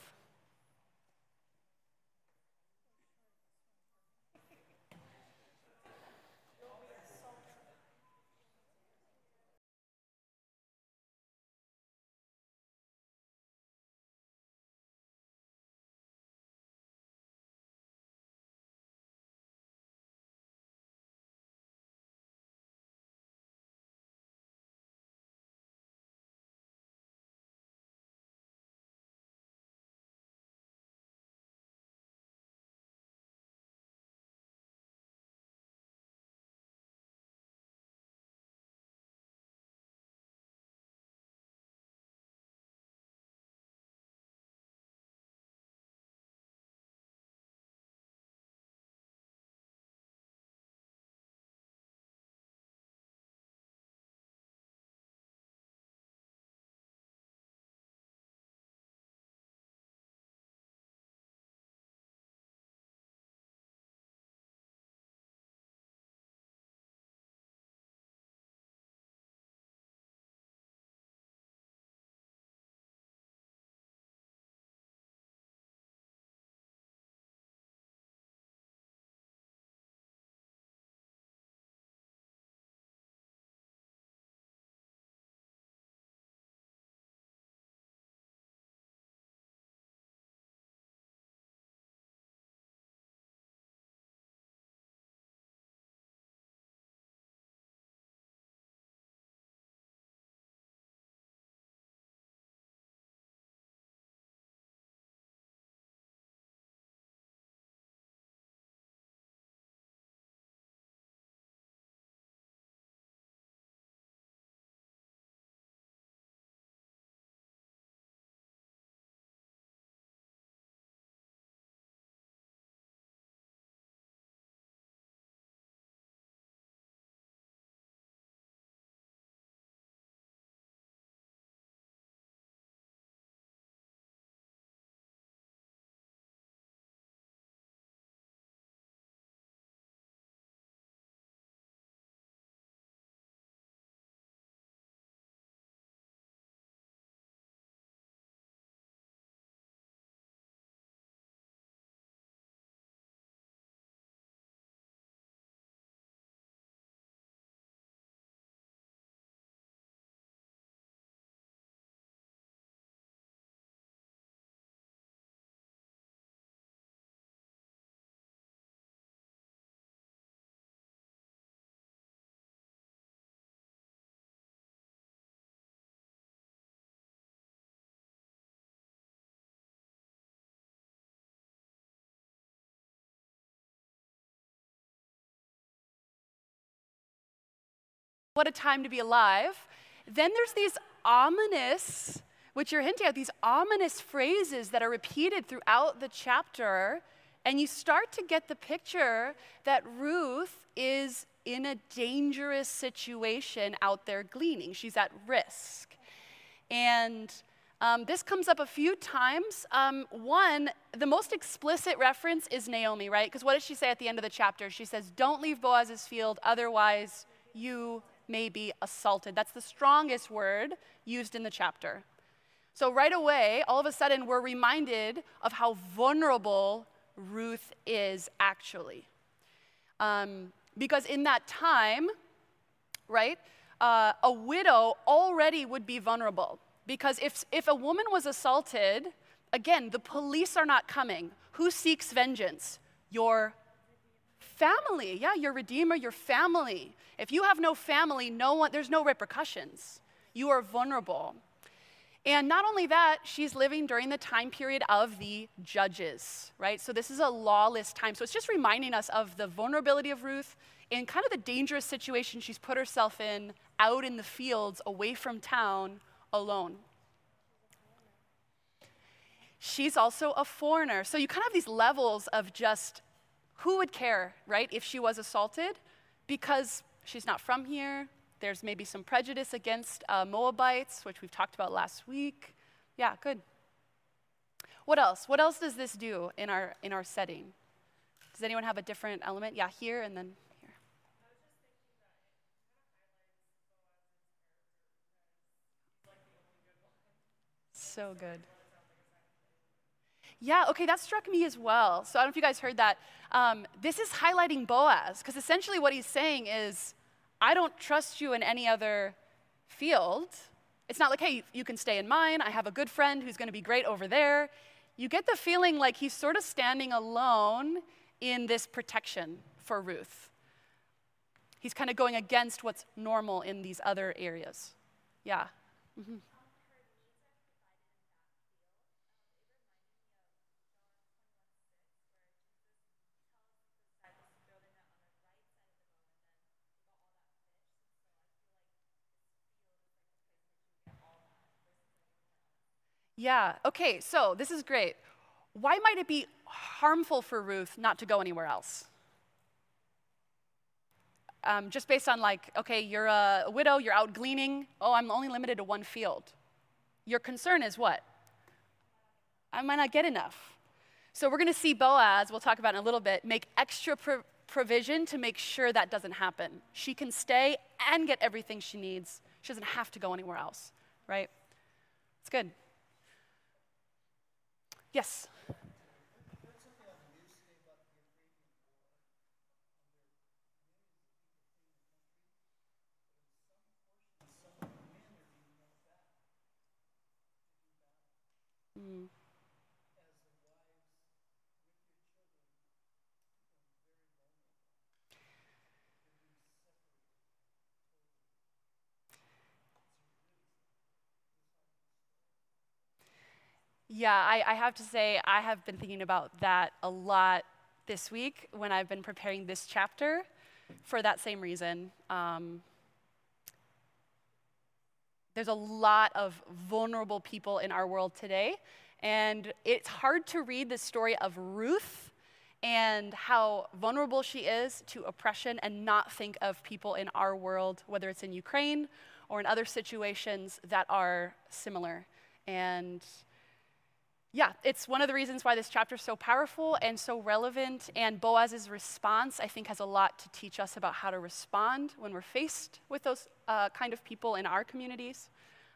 Speaker 2: What a time to be alive. Then there's these ominous, which you're hinting at, these ominous phrases that are repeated throughout the chapter. And you start to get the picture that Ruth is in a dangerous situation out there gleaning. She's at risk. And um, this comes up a few times. Um, one, the most explicit reference is Naomi, right? Because what does she say at the end of the chapter? She says, Don't leave Boaz's field, otherwise you may be assaulted. That's the strongest word used in the chapter. So, right away, all of a sudden, we're reminded of how vulnerable Ruth is actually. Um, because in that time, right, uh, a widow already would be vulnerable. Because if, if a woman was assaulted, again, the police are not coming. Who seeks vengeance? Your family. Yeah, your redeemer, your family. If you have no family, no one, there's no repercussions. You are vulnerable. And not only that, she's living during the time period of the judges, right? So this is a lawless time. So it's just reminding us of the vulnerability of Ruth and kind of the dangerous situation she's put herself in out in the fields, away from town, alone. She's also a foreigner. So you kind of have these levels of just who would care, right, if she was assaulted? Because she's not from here, there's maybe some prejudice against uh, Moabites, which we've talked about last week. Yeah, good. What else? What else does this do in our, in our setting? Does anyone have a different element? Yeah, here and then here. So good. Yeah, okay, that struck me as well. So I don't know if you guys heard that. Um, this is highlighting Boaz, because essentially what he's saying is I don't trust you in any other field. It's not like, hey, you can stay in mine. I have a good friend who's going to be great over there. You get the feeling like he's sort of standing alone in this protection for Ruth. He's kind of going against what's normal in these other areas. Yeah. Mm-hmm. Yeah, okay, so this is great. Why might it be harmful for Ruth not to go anywhere else? Um, just based on, like, okay, you're a widow, you're out gleaning. Oh, I'm only limited to one field. Your concern is what? I might not get enough. So we're going to see Boaz, we'll talk about in a little bit, make extra pro- provision to make sure that doesn't happen. She can stay and get everything she needs. She doesn't have to go anywhere else, right? It's good. Yes. Mm. Yeah, I, I, have to say, I have been thinking about that a lot this week when I've been preparing this chapter for that same reason. Um, there's a lot of vulnerable people in our world today, and it's hard to read the story of Ruth and how vulnerable she is to oppression and not think of people in our world, whether it's in Ukraine or in other situations that are similar. And yeah, it's one of the reasons why this chapter is so powerful and so relevant. And Boaz's response, I think, has a lot to teach us about how to respond when we're faced with those uh, kind of people in our communities.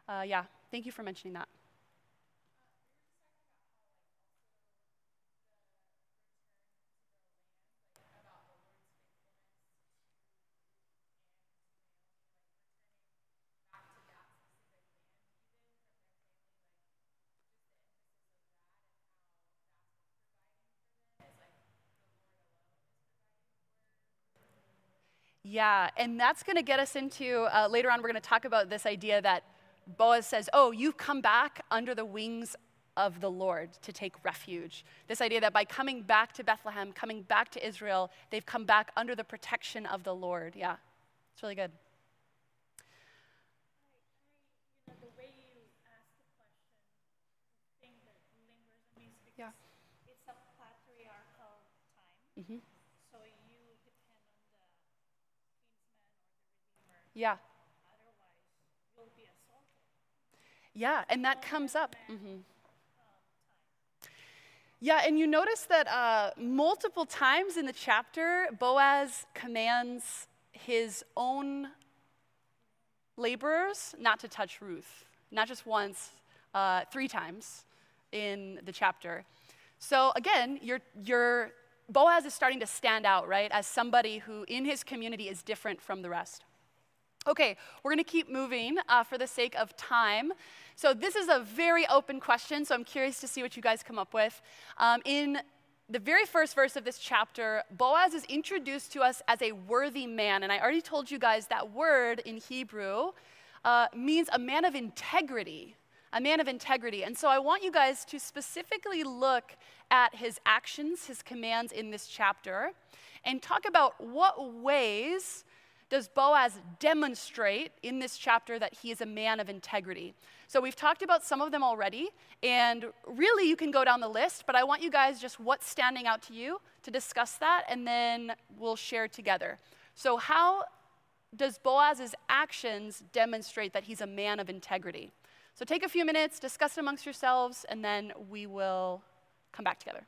Speaker 2: Uh, yeah, thank you for mentioning that. Yeah, and that's going to get us into uh, later on, we're going to talk about this idea that Boaz says, Oh, you've come back under the wings of the Lord to take refuge. This idea that by coming back to Bethlehem, coming back to Israel, they've come back under the protection of the Lord. Yeah, it's really good. Yeah.
Speaker 3: Mm-hmm.
Speaker 2: Yeah. Yeah, and that comes up. hmm Yeah, and you notice that uh, multiple times in the chapter, Boaz commands his own laborers not to touch Ruth, not just once, uh, three times in the chapter. So again, your your Boaz is starting to stand out, right, as somebody who in his community is different from the rest. Okay, we're going to keep moving uh, for the sake of time. So, this is a very open question, so I'm curious to see what you guys come up with. Um, in the very first verse of this chapter, Boaz is introduced to us as a worthy man. And I already told you guys that word in Hebrew uh, means a man of integrity. A man of integrity. And so I want you guys to specifically look at his actions, his commands in this chapter, and talk about what ways does Boaz demonstrate in this chapter that he is a man of integrity? So we've talked about some of them already, and really you can go down the list, but I want you guys just what's standing out to you to discuss that, and then we'll share together. So, how does Boaz's actions demonstrate that he's a man of integrity? So, take a few minutes, discuss it amongst yourselves, and then we will come back together.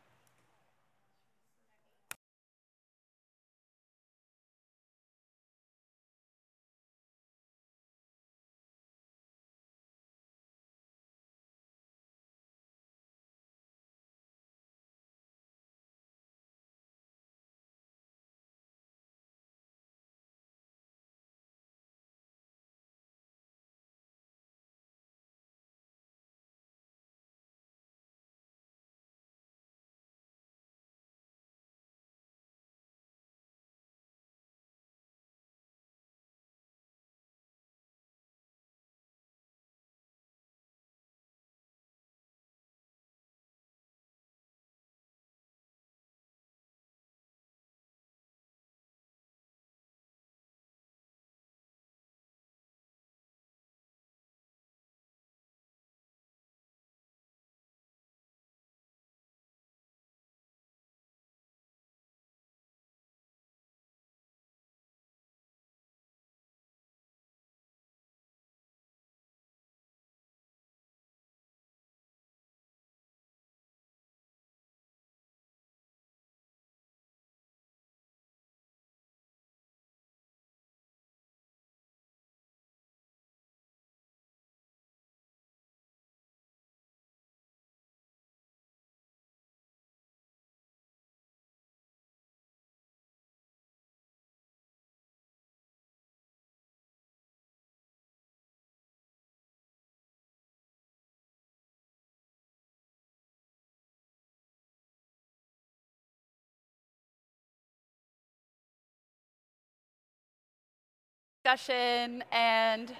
Speaker 2: Discussion and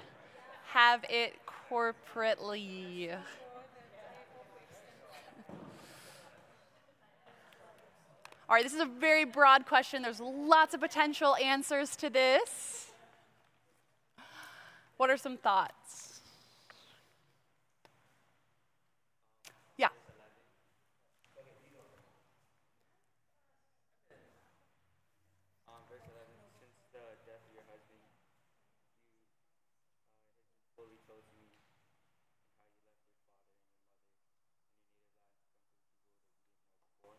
Speaker 2: have it corporately. All right, this is a very broad question. There's lots of potential answers to this. What are some thoughts? Yeah.
Speaker 4: Um, verse 11, since the death of your husband, you uh, has been fully told to me and how you left your father and your mother and your native land to come to the people that you didn't know before.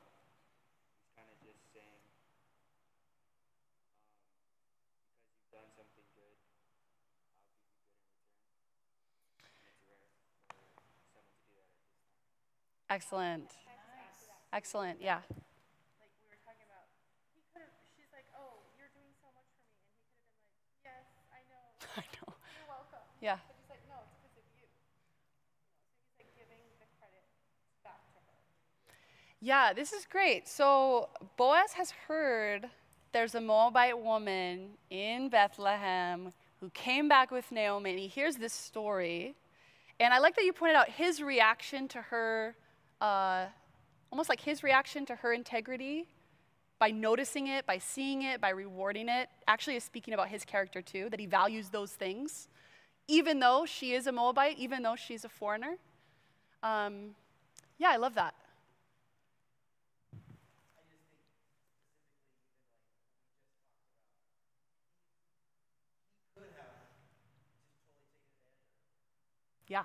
Speaker 4: Um, he's kind of just saying, um, because you've done something good, I'll give you good in return. And it's rare for someone to do that at this time.
Speaker 2: Excellent. Excellent, yeah.
Speaker 5: like we were talking about, he could have, she's like, oh, you're doing so much for me. And he could have been like, yes, I know,
Speaker 2: I know.
Speaker 5: you're welcome.
Speaker 2: Yeah.
Speaker 5: But he's like, no, it's because of you. you know, so he's like giving the credit back to her.
Speaker 2: Yeah, this is great. So Boaz has heard there's a Moabite woman in Bethlehem who came back with Naomi, and he hears this story. And I like that you pointed out his reaction to her, uh, almost like his reaction to her integrity by noticing it, by seeing it, by rewarding it, actually is speaking about his character too, that he values those things, even though she is a Moabite, even though she's a foreigner. Um, Yeah, I love that. Yeah.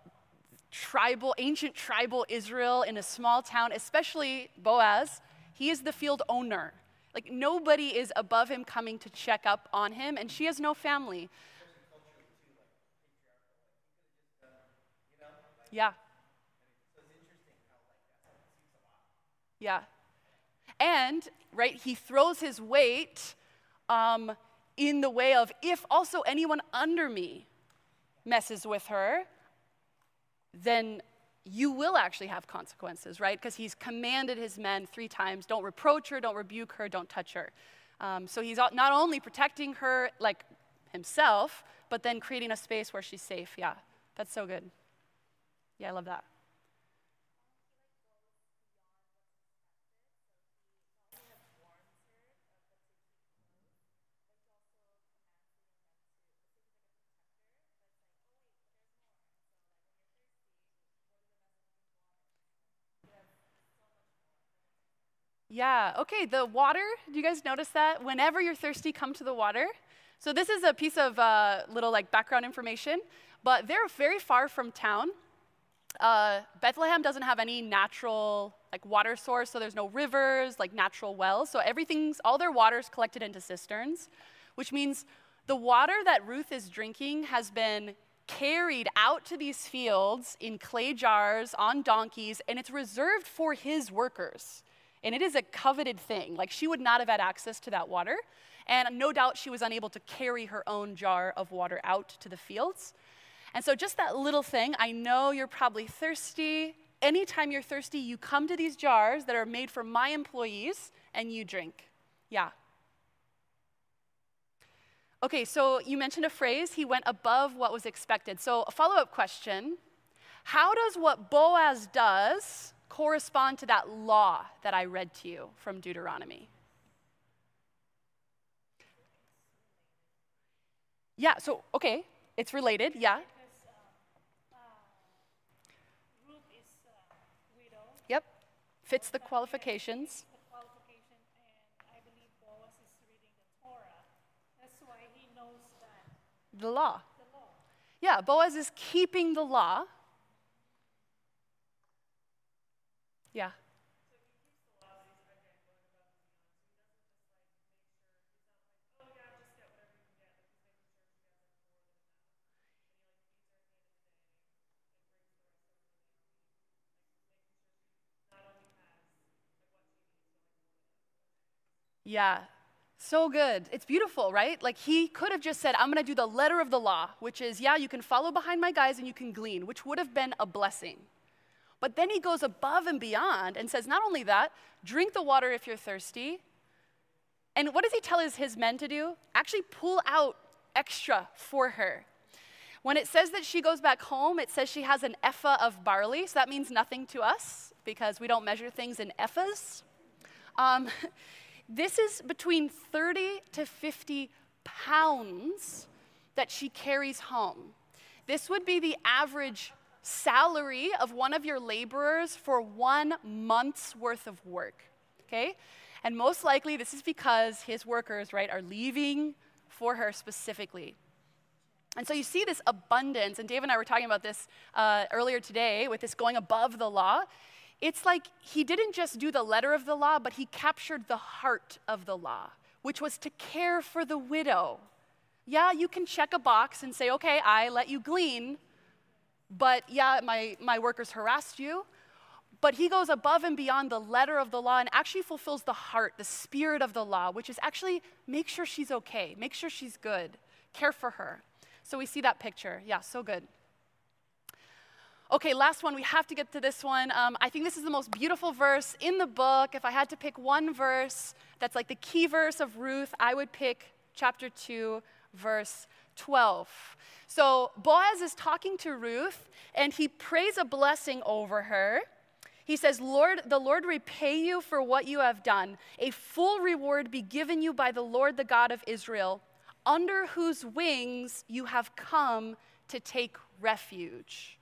Speaker 2: tribal, ancient tribal Israel in a small town, especially Boaz, he is the field owner. Like, nobody is above him coming to check up on him, and she has no family. Yeah. Yeah. And, right, he throws his weight um, in the way of if also anyone under me messes with her, then you will actually have consequences, right? Because he's commanded his men three times don't reproach her, don't rebuke her, don't touch her. Um, so he's not only protecting her, like himself, but then creating a space where she's safe. Yeah, that's so good. Yeah, I love that. Yeah, okay, the water, do you guys notice that? Whenever you're thirsty, come to the water. So, this is a piece of uh, little like background information, but they're very far from town. Uh, Bethlehem doesn't have any natural like water source, so there's no rivers, like natural wells. So, everything's, all their water's collected into cisterns, which means the water that Ruth is drinking has been carried out to these fields in clay jars on donkeys, and it's reserved for his workers. And it is a coveted thing. Like she would not have had access to that water. And no doubt she was unable to carry her own jar of water out to the fields. And so, just that little thing, I know you're probably thirsty. Anytime you're thirsty, you come to these jars that are made for my employees and you drink. Yeah. Okay, so you mentioned a phrase, he went above what was expected. So, a follow up question How does what Boaz does correspond to that law that I read to you from Deuteronomy? Yeah, so, okay, it's related, yeah. Yep, fits the qualifications.
Speaker 3: The
Speaker 2: law.
Speaker 3: the law.
Speaker 2: Yeah, Boaz is keeping the law. Yeah. Yeah, so good. It's beautiful, right? Like he could have just said, I'm going to do the letter of the law, which is, yeah, you can follow behind my guys and you can glean, which would have been a blessing. But then he goes above and beyond and says, not only that, drink the water if you're thirsty. And what does he tell his, his men to do? Actually, pull out extra for her. When it says that she goes back home, it says she has an ephah of barley. So that means nothing to us because we don't measure things in ephahs. Um, this is between 30 to 50 pounds that she carries home. This would be the average salary of one of your laborers for one month's worth of work. Okay? And most likely, this is because his workers, right, are leaving for her specifically. And so you see this abundance, and Dave and I were talking about this uh, earlier today with this going above the law. It's like he didn't just do the letter of the law, but he captured the heart of the law, which was to care for the widow. Yeah, you can check a box and say, okay, I let you glean, but yeah, my, my workers harassed you. But he goes above and beyond the letter of the law and actually fulfills the heart, the spirit of the law, which is actually make sure she's okay, make sure she's good, care for her. So we see that picture. Yeah, so good. Okay, last one. We have to get to this one. Um, I think this is the most beautiful verse in the book. If I had to pick one verse that's like the key verse of Ruth, I would pick chapter 2, verse 12. So Boaz is talking to Ruth, and he prays a blessing over her. He says, Lord, the Lord repay you for what you have done. A full reward be given you by the Lord, the God of Israel, under whose wings you have come to take refuge.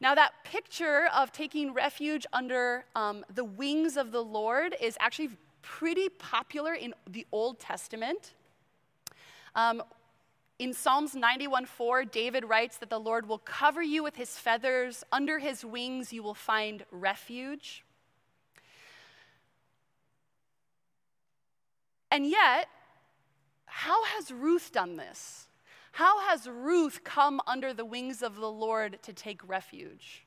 Speaker 2: Now, that picture of taking refuge under um, the wings of the Lord is actually pretty popular in the Old Testament. Um, in Psalms 91:4, David writes that the Lord will cover you with his feathers, under his wings you will find refuge. And yet, how has Ruth done this? How has Ruth come under the wings of the Lord to take refuge?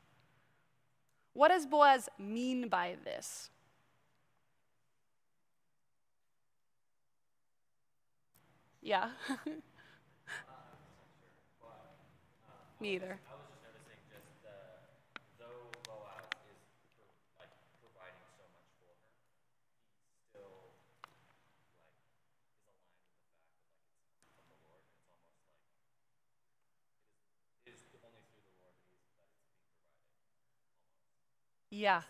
Speaker 2: What does Boaz mean by this? Yeah. Me either.
Speaker 4: I was just noticing just the, though Boaz is pro, like providing so much for her, he still like is aligned with the fact that like it's from the Lord. It's almost like it is, it is only through the Lord that, he's, that it's being provided.
Speaker 2: Yeah.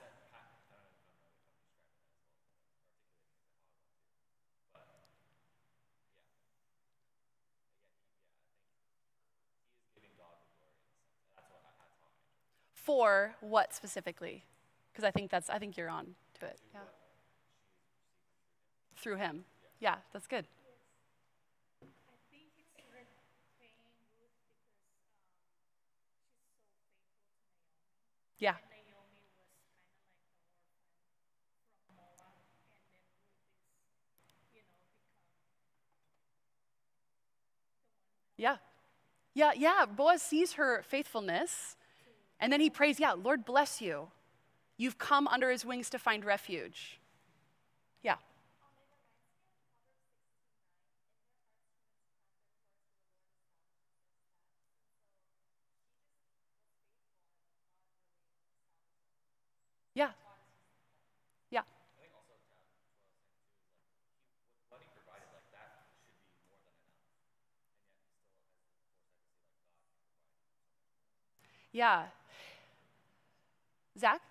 Speaker 2: For what specifically? Because I think that's I think you're on to it. Yeah. Through him. Yeah, that's good.
Speaker 3: I think it's her paying Ruth because she's so faithful to Naomi.
Speaker 2: Yeah.
Speaker 3: And Naomi was kind of like the orphan from Moab, and then Ruth is, you know, become
Speaker 2: Yeah. Yeah, yeah. Boaz sees her faithfulness and then he prays, Yeah, Lord bless you. You've come under his wings to find refuge. Yeah. Yeah. Yeah.
Speaker 4: What he provided, like that should be more than enough.
Speaker 2: Yeah. Zach?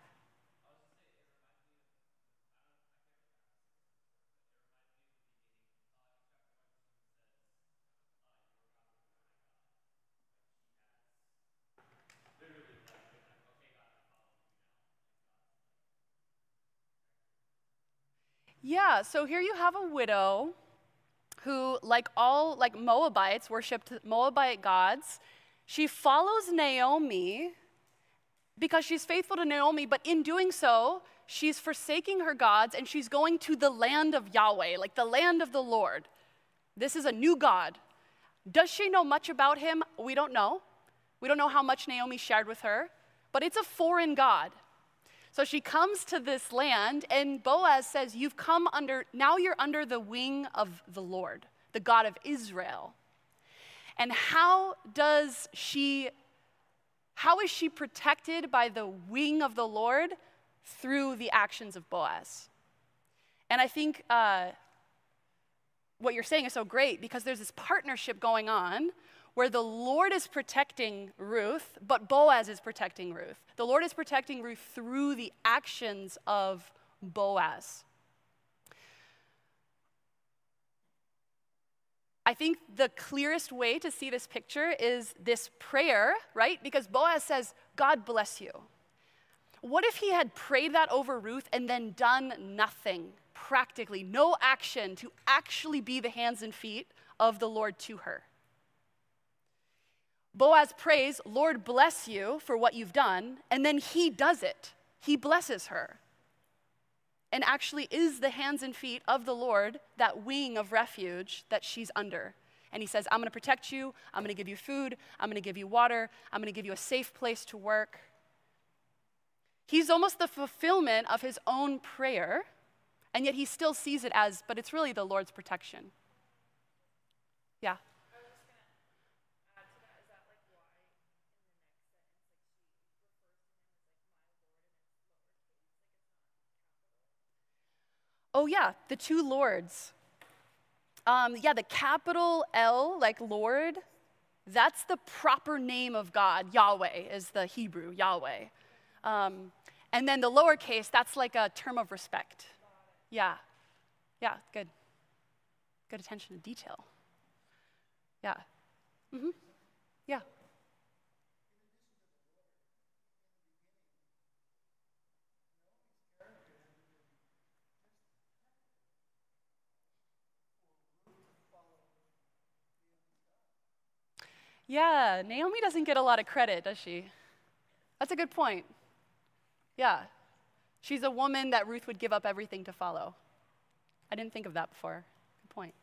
Speaker 2: Yeah, so here you have a widow who, like all like Moabites, worshipped Moabite gods. She follows Naomi because she's faithful to Naomi, but in doing so, she's forsaking her gods and she's going to the land of Yahweh, like the land of the Lord. This is a new God. Does she know much about him? We don't know. We don't know how much Naomi shared with her, but it's a foreign God. So she comes to this land, and Boaz says, You've come under, now you're under the wing of the Lord, the God of Israel. And how does she, how is she protected by the wing of the Lord? Through the actions of Boaz. And I think uh, what you're saying is so great because there's this partnership going on where the Lord is protecting Ruth, but Boaz is protecting Ruth. The Lord is protecting Ruth through the actions of Boaz. I think the clearest way to see this picture is this prayer, right? Because Boaz says, God bless you. What if he had prayed that over Ruth and then done nothing, practically, no action to actually be the hands and feet of the Lord to her? Boaz prays, Lord bless you for what you've done, and then he does it. He blesses her and actually is the hands and feet of the Lord, that wing of refuge that she's under. And he says, I'm going to protect you. I'm going to give you food. I'm going to give you water. I'm going to give you a safe place to work. He's almost the fulfillment of his own prayer, and yet he still sees it as, but it's really the Lord's protection. Yeah. Oh, yeah, the two Lords. Um, yeah, the capital L, like Lord, that's the proper name of God. Yahweh is the Hebrew, Yahweh. Um, and then the lowercase, that's like a term of respect. Yeah. Yeah, good. Good attention to detail. Yeah. Mm-hmm. Yeah. Yeah, Naomi doesn't get a lot of credit, does she? That's a good point. Yeah. She's a woman that Ruth would give up everything to follow. I didn't think of that before. Good point.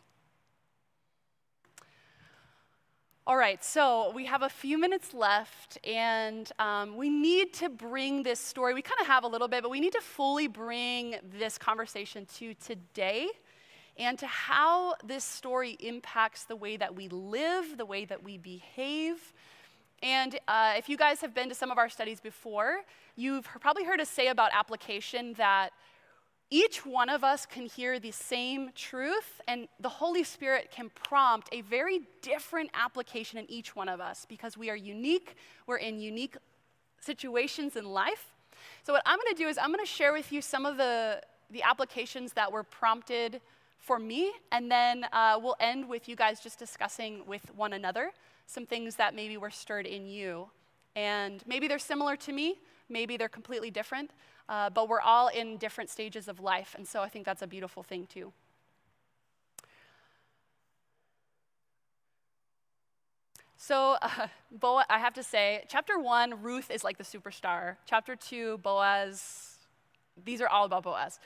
Speaker 2: All right, so we have a few minutes left, and um, we need to bring this story. We kind of have a little bit, but we need to fully bring this conversation to today and to how this story impacts the way that we live, the way that we behave. And uh, if you guys have been to some of our studies before, you've probably heard us say about application that each one of us can hear the same truth, and the Holy Spirit can prompt a very different application in each one of us because we are unique, we're in unique situations in life. So, what I'm to do is, I'm to share with you some of the, the applications that were prompted for me, and then uh, we'll end with you guys just discussing with one another some things that maybe were stirred in you. And maybe they're similar to me, maybe they're completely different, uh, but we're all in different stages of life, and so I think that's a beautiful thing too. So, uh, Boaz, I have to say, chapter one, Ruth is like the superstar. Chapter two, Boaz, these are all about Boaz.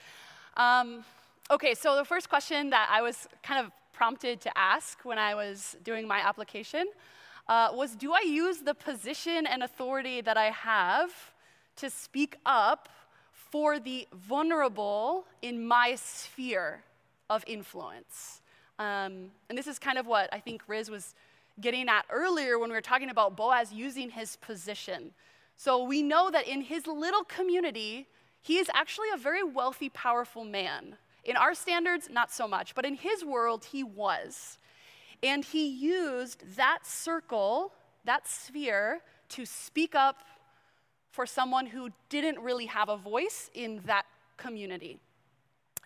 Speaker 2: Um, okay, so the first question that I was kind of prompted to ask when I was doing my application uh, was Do I use the position and authority that I have to speak up for the vulnerable in my sphere of influence. Um, and this is kind of what I think Riz was getting at earlier when we were talking about Boaz using his position. So we know that in his little community, he is actually a very wealthy, powerful man. In our standards, not so much, but in his world, he was. And he used that circle, that sphere, to speak up for someone who didn't really have a voice in that community.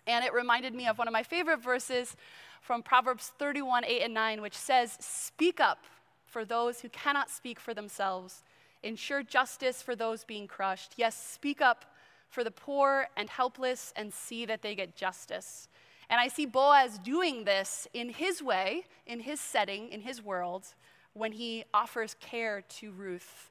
Speaker 2: And it reminded me of one of my favorite verses from Proverbs 31 8 and 9, which says, Speak up for those who cannot speak for themselves, ensure justice for those being crushed. Yes, speak up for the poor and helpless and see that they get justice. And I see Boaz doing this in his way, in his setting, in his world, when he offers care to Ruth.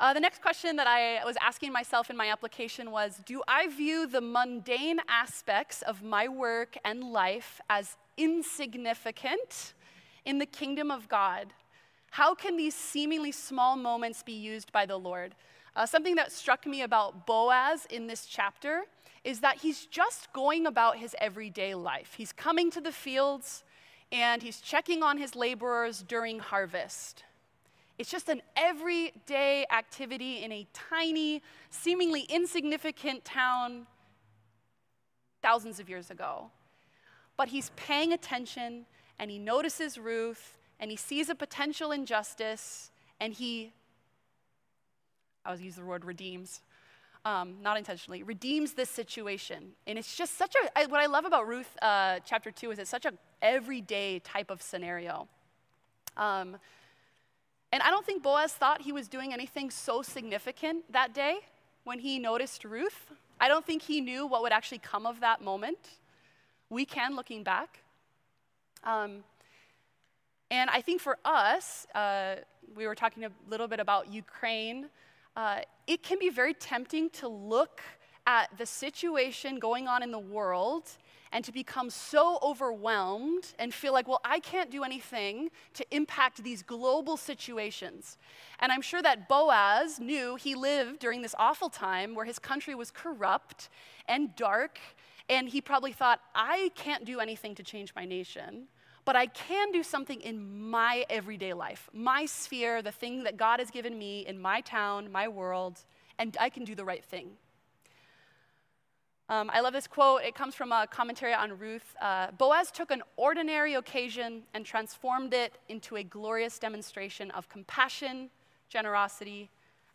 Speaker 2: Uh, the next question that I was asking myself in my application was Do I view the mundane aspects of my work and life as insignificant in the kingdom of God? How can these seemingly small moments be used by the Lord? Uh, something that struck me about Boaz in this chapter is that he's just going about his everyday life. He's coming to the fields and he's checking on his laborers during harvest. It's just an everyday activity in a tiny, seemingly insignificant town thousands of years ago. But he's paying attention and he notices Ruth and he sees a potential injustice and he, I was use the word redeems, um, not intentionally, redeems this situation. And it's just such a, what I love about Ruth uh, chapter 2 is it's such a everyday type of scenario. Um, and I don't think Boaz thought he was doing anything so significant that day when he noticed Ruth. I don't think he knew what would actually come of that moment. We can, looking back. Um, and I think for us, uh, we were talking a little bit about Ukraine. Uh, it can be very tempting to look at the situation going on in the world and to become so overwhelmed and feel like, well, I can't do anything to impact these global situations. And I'm sure that Boaz knew he lived during this awful time where his country was corrupt and dark, and he probably thought, I can't do anything to change my nation. But I can do something in my everyday life, my sphere, the thing that God has given me in my town, my world, and I can do the right thing. Um, I love this quote. It comes from a commentary on Ruth. Uh, Boaz took an ordinary occasion and transformed it into a glorious demonstration of compassion, generosity,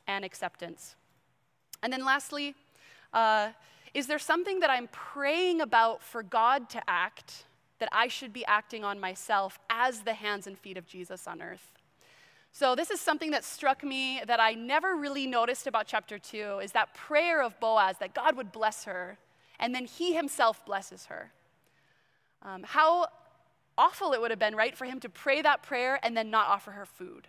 Speaker 2: and acceptance. And then lastly, uh, is there something that I'm praying about for God to act that I should be acting on myself as the hands and feet of Jesus on earth? So this is something that struck me that I never really noticed about chapter 2 is that prayer of Boaz that God would bless her and then he himself blesses her. Um, how awful it would have been, right, for him to pray that prayer and then not offer her food.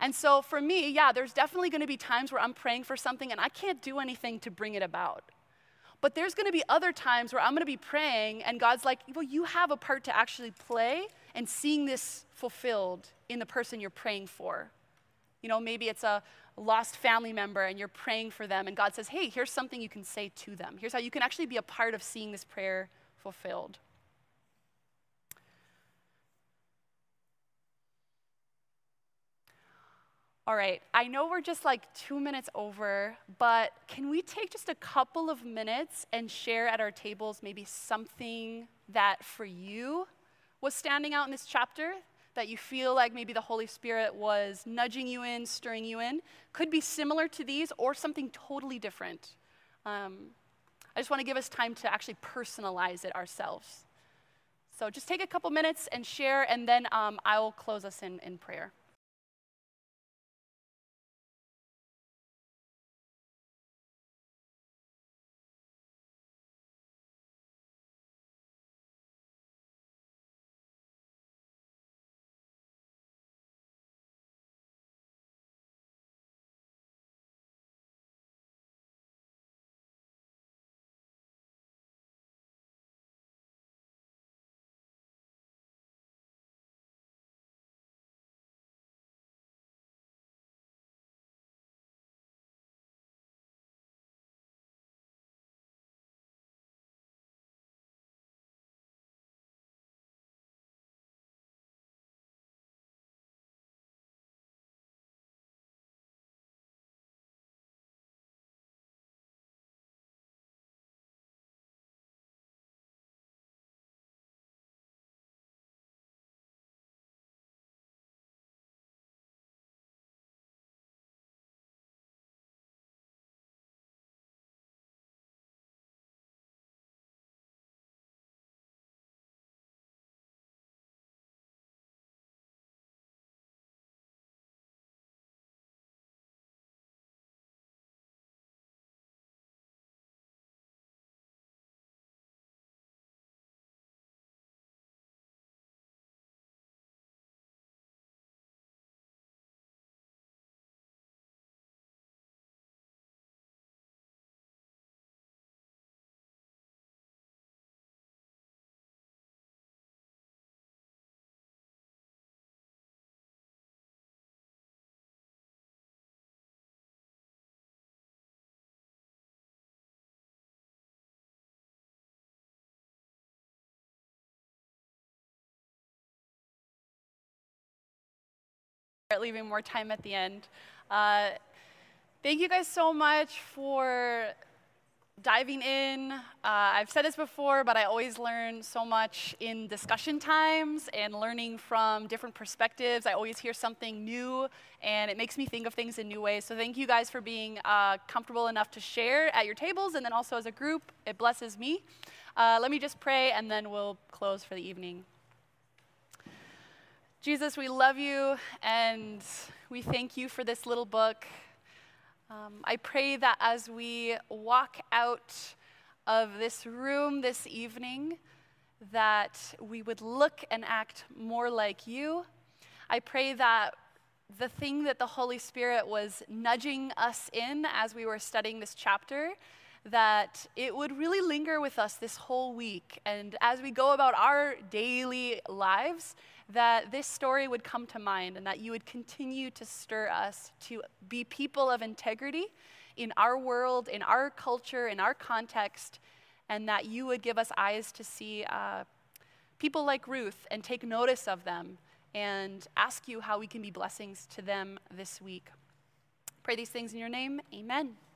Speaker 2: And so for me, yeah, there's definitely going to be times where I'm praying for something and I can't do anything to bring it about. But there's going to be other times where I'm going to be praying and God's like, well, you have a part to actually play and seeing this fulfilled in the person you're praying for. You know, maybe it's a lost family member and you're praying for them, and God says, hey, here's something you can say to them. Here's how you can actually be a part of seeing this prayer fulfilled. All right, I know we're just like two minutes over, but can we take just a couple of minutes and share at our tables maybe something that for you was standing out in this chapter that you feel like maybe the Holy Spirit was nudging you in, stirring you in, could be similar to these or something totally different. Um, I just want to give us time to actually personalize it ourselves. So just take a couple minutes and share, and then um, I will close us in, in prayer. Leaving more time at the end. Uh, thank you guys so much for diving in. Uh, I've said this before, but I always learn so much in discussion times and learning from different perspectives. I always hear something new, and it makes me think of things in new ways. So thank you guys for being uh, comfortable enough to share at your tables and then also as a group. It blesses me. Uh, let me just pray, and then we'll close for the evening. Jesus, we love you and we thank you for this little book. Um, I pray that as we walk out of this room this evening, that we would look and act more like you. I pray that the thing that the Holy Spirit was nudging us in as we were studying this chapter, that it would really linger with us this whole week. And as we go about our daily lives, that this story would come to mind and that you would continue to stir us to be people of integrity in our world, in our culture, in our context, and that you would give us eyes to see uh, people like Ruth and take notice of them and ask you how we can be blessings to them this week. Pray these things in your name. Amen.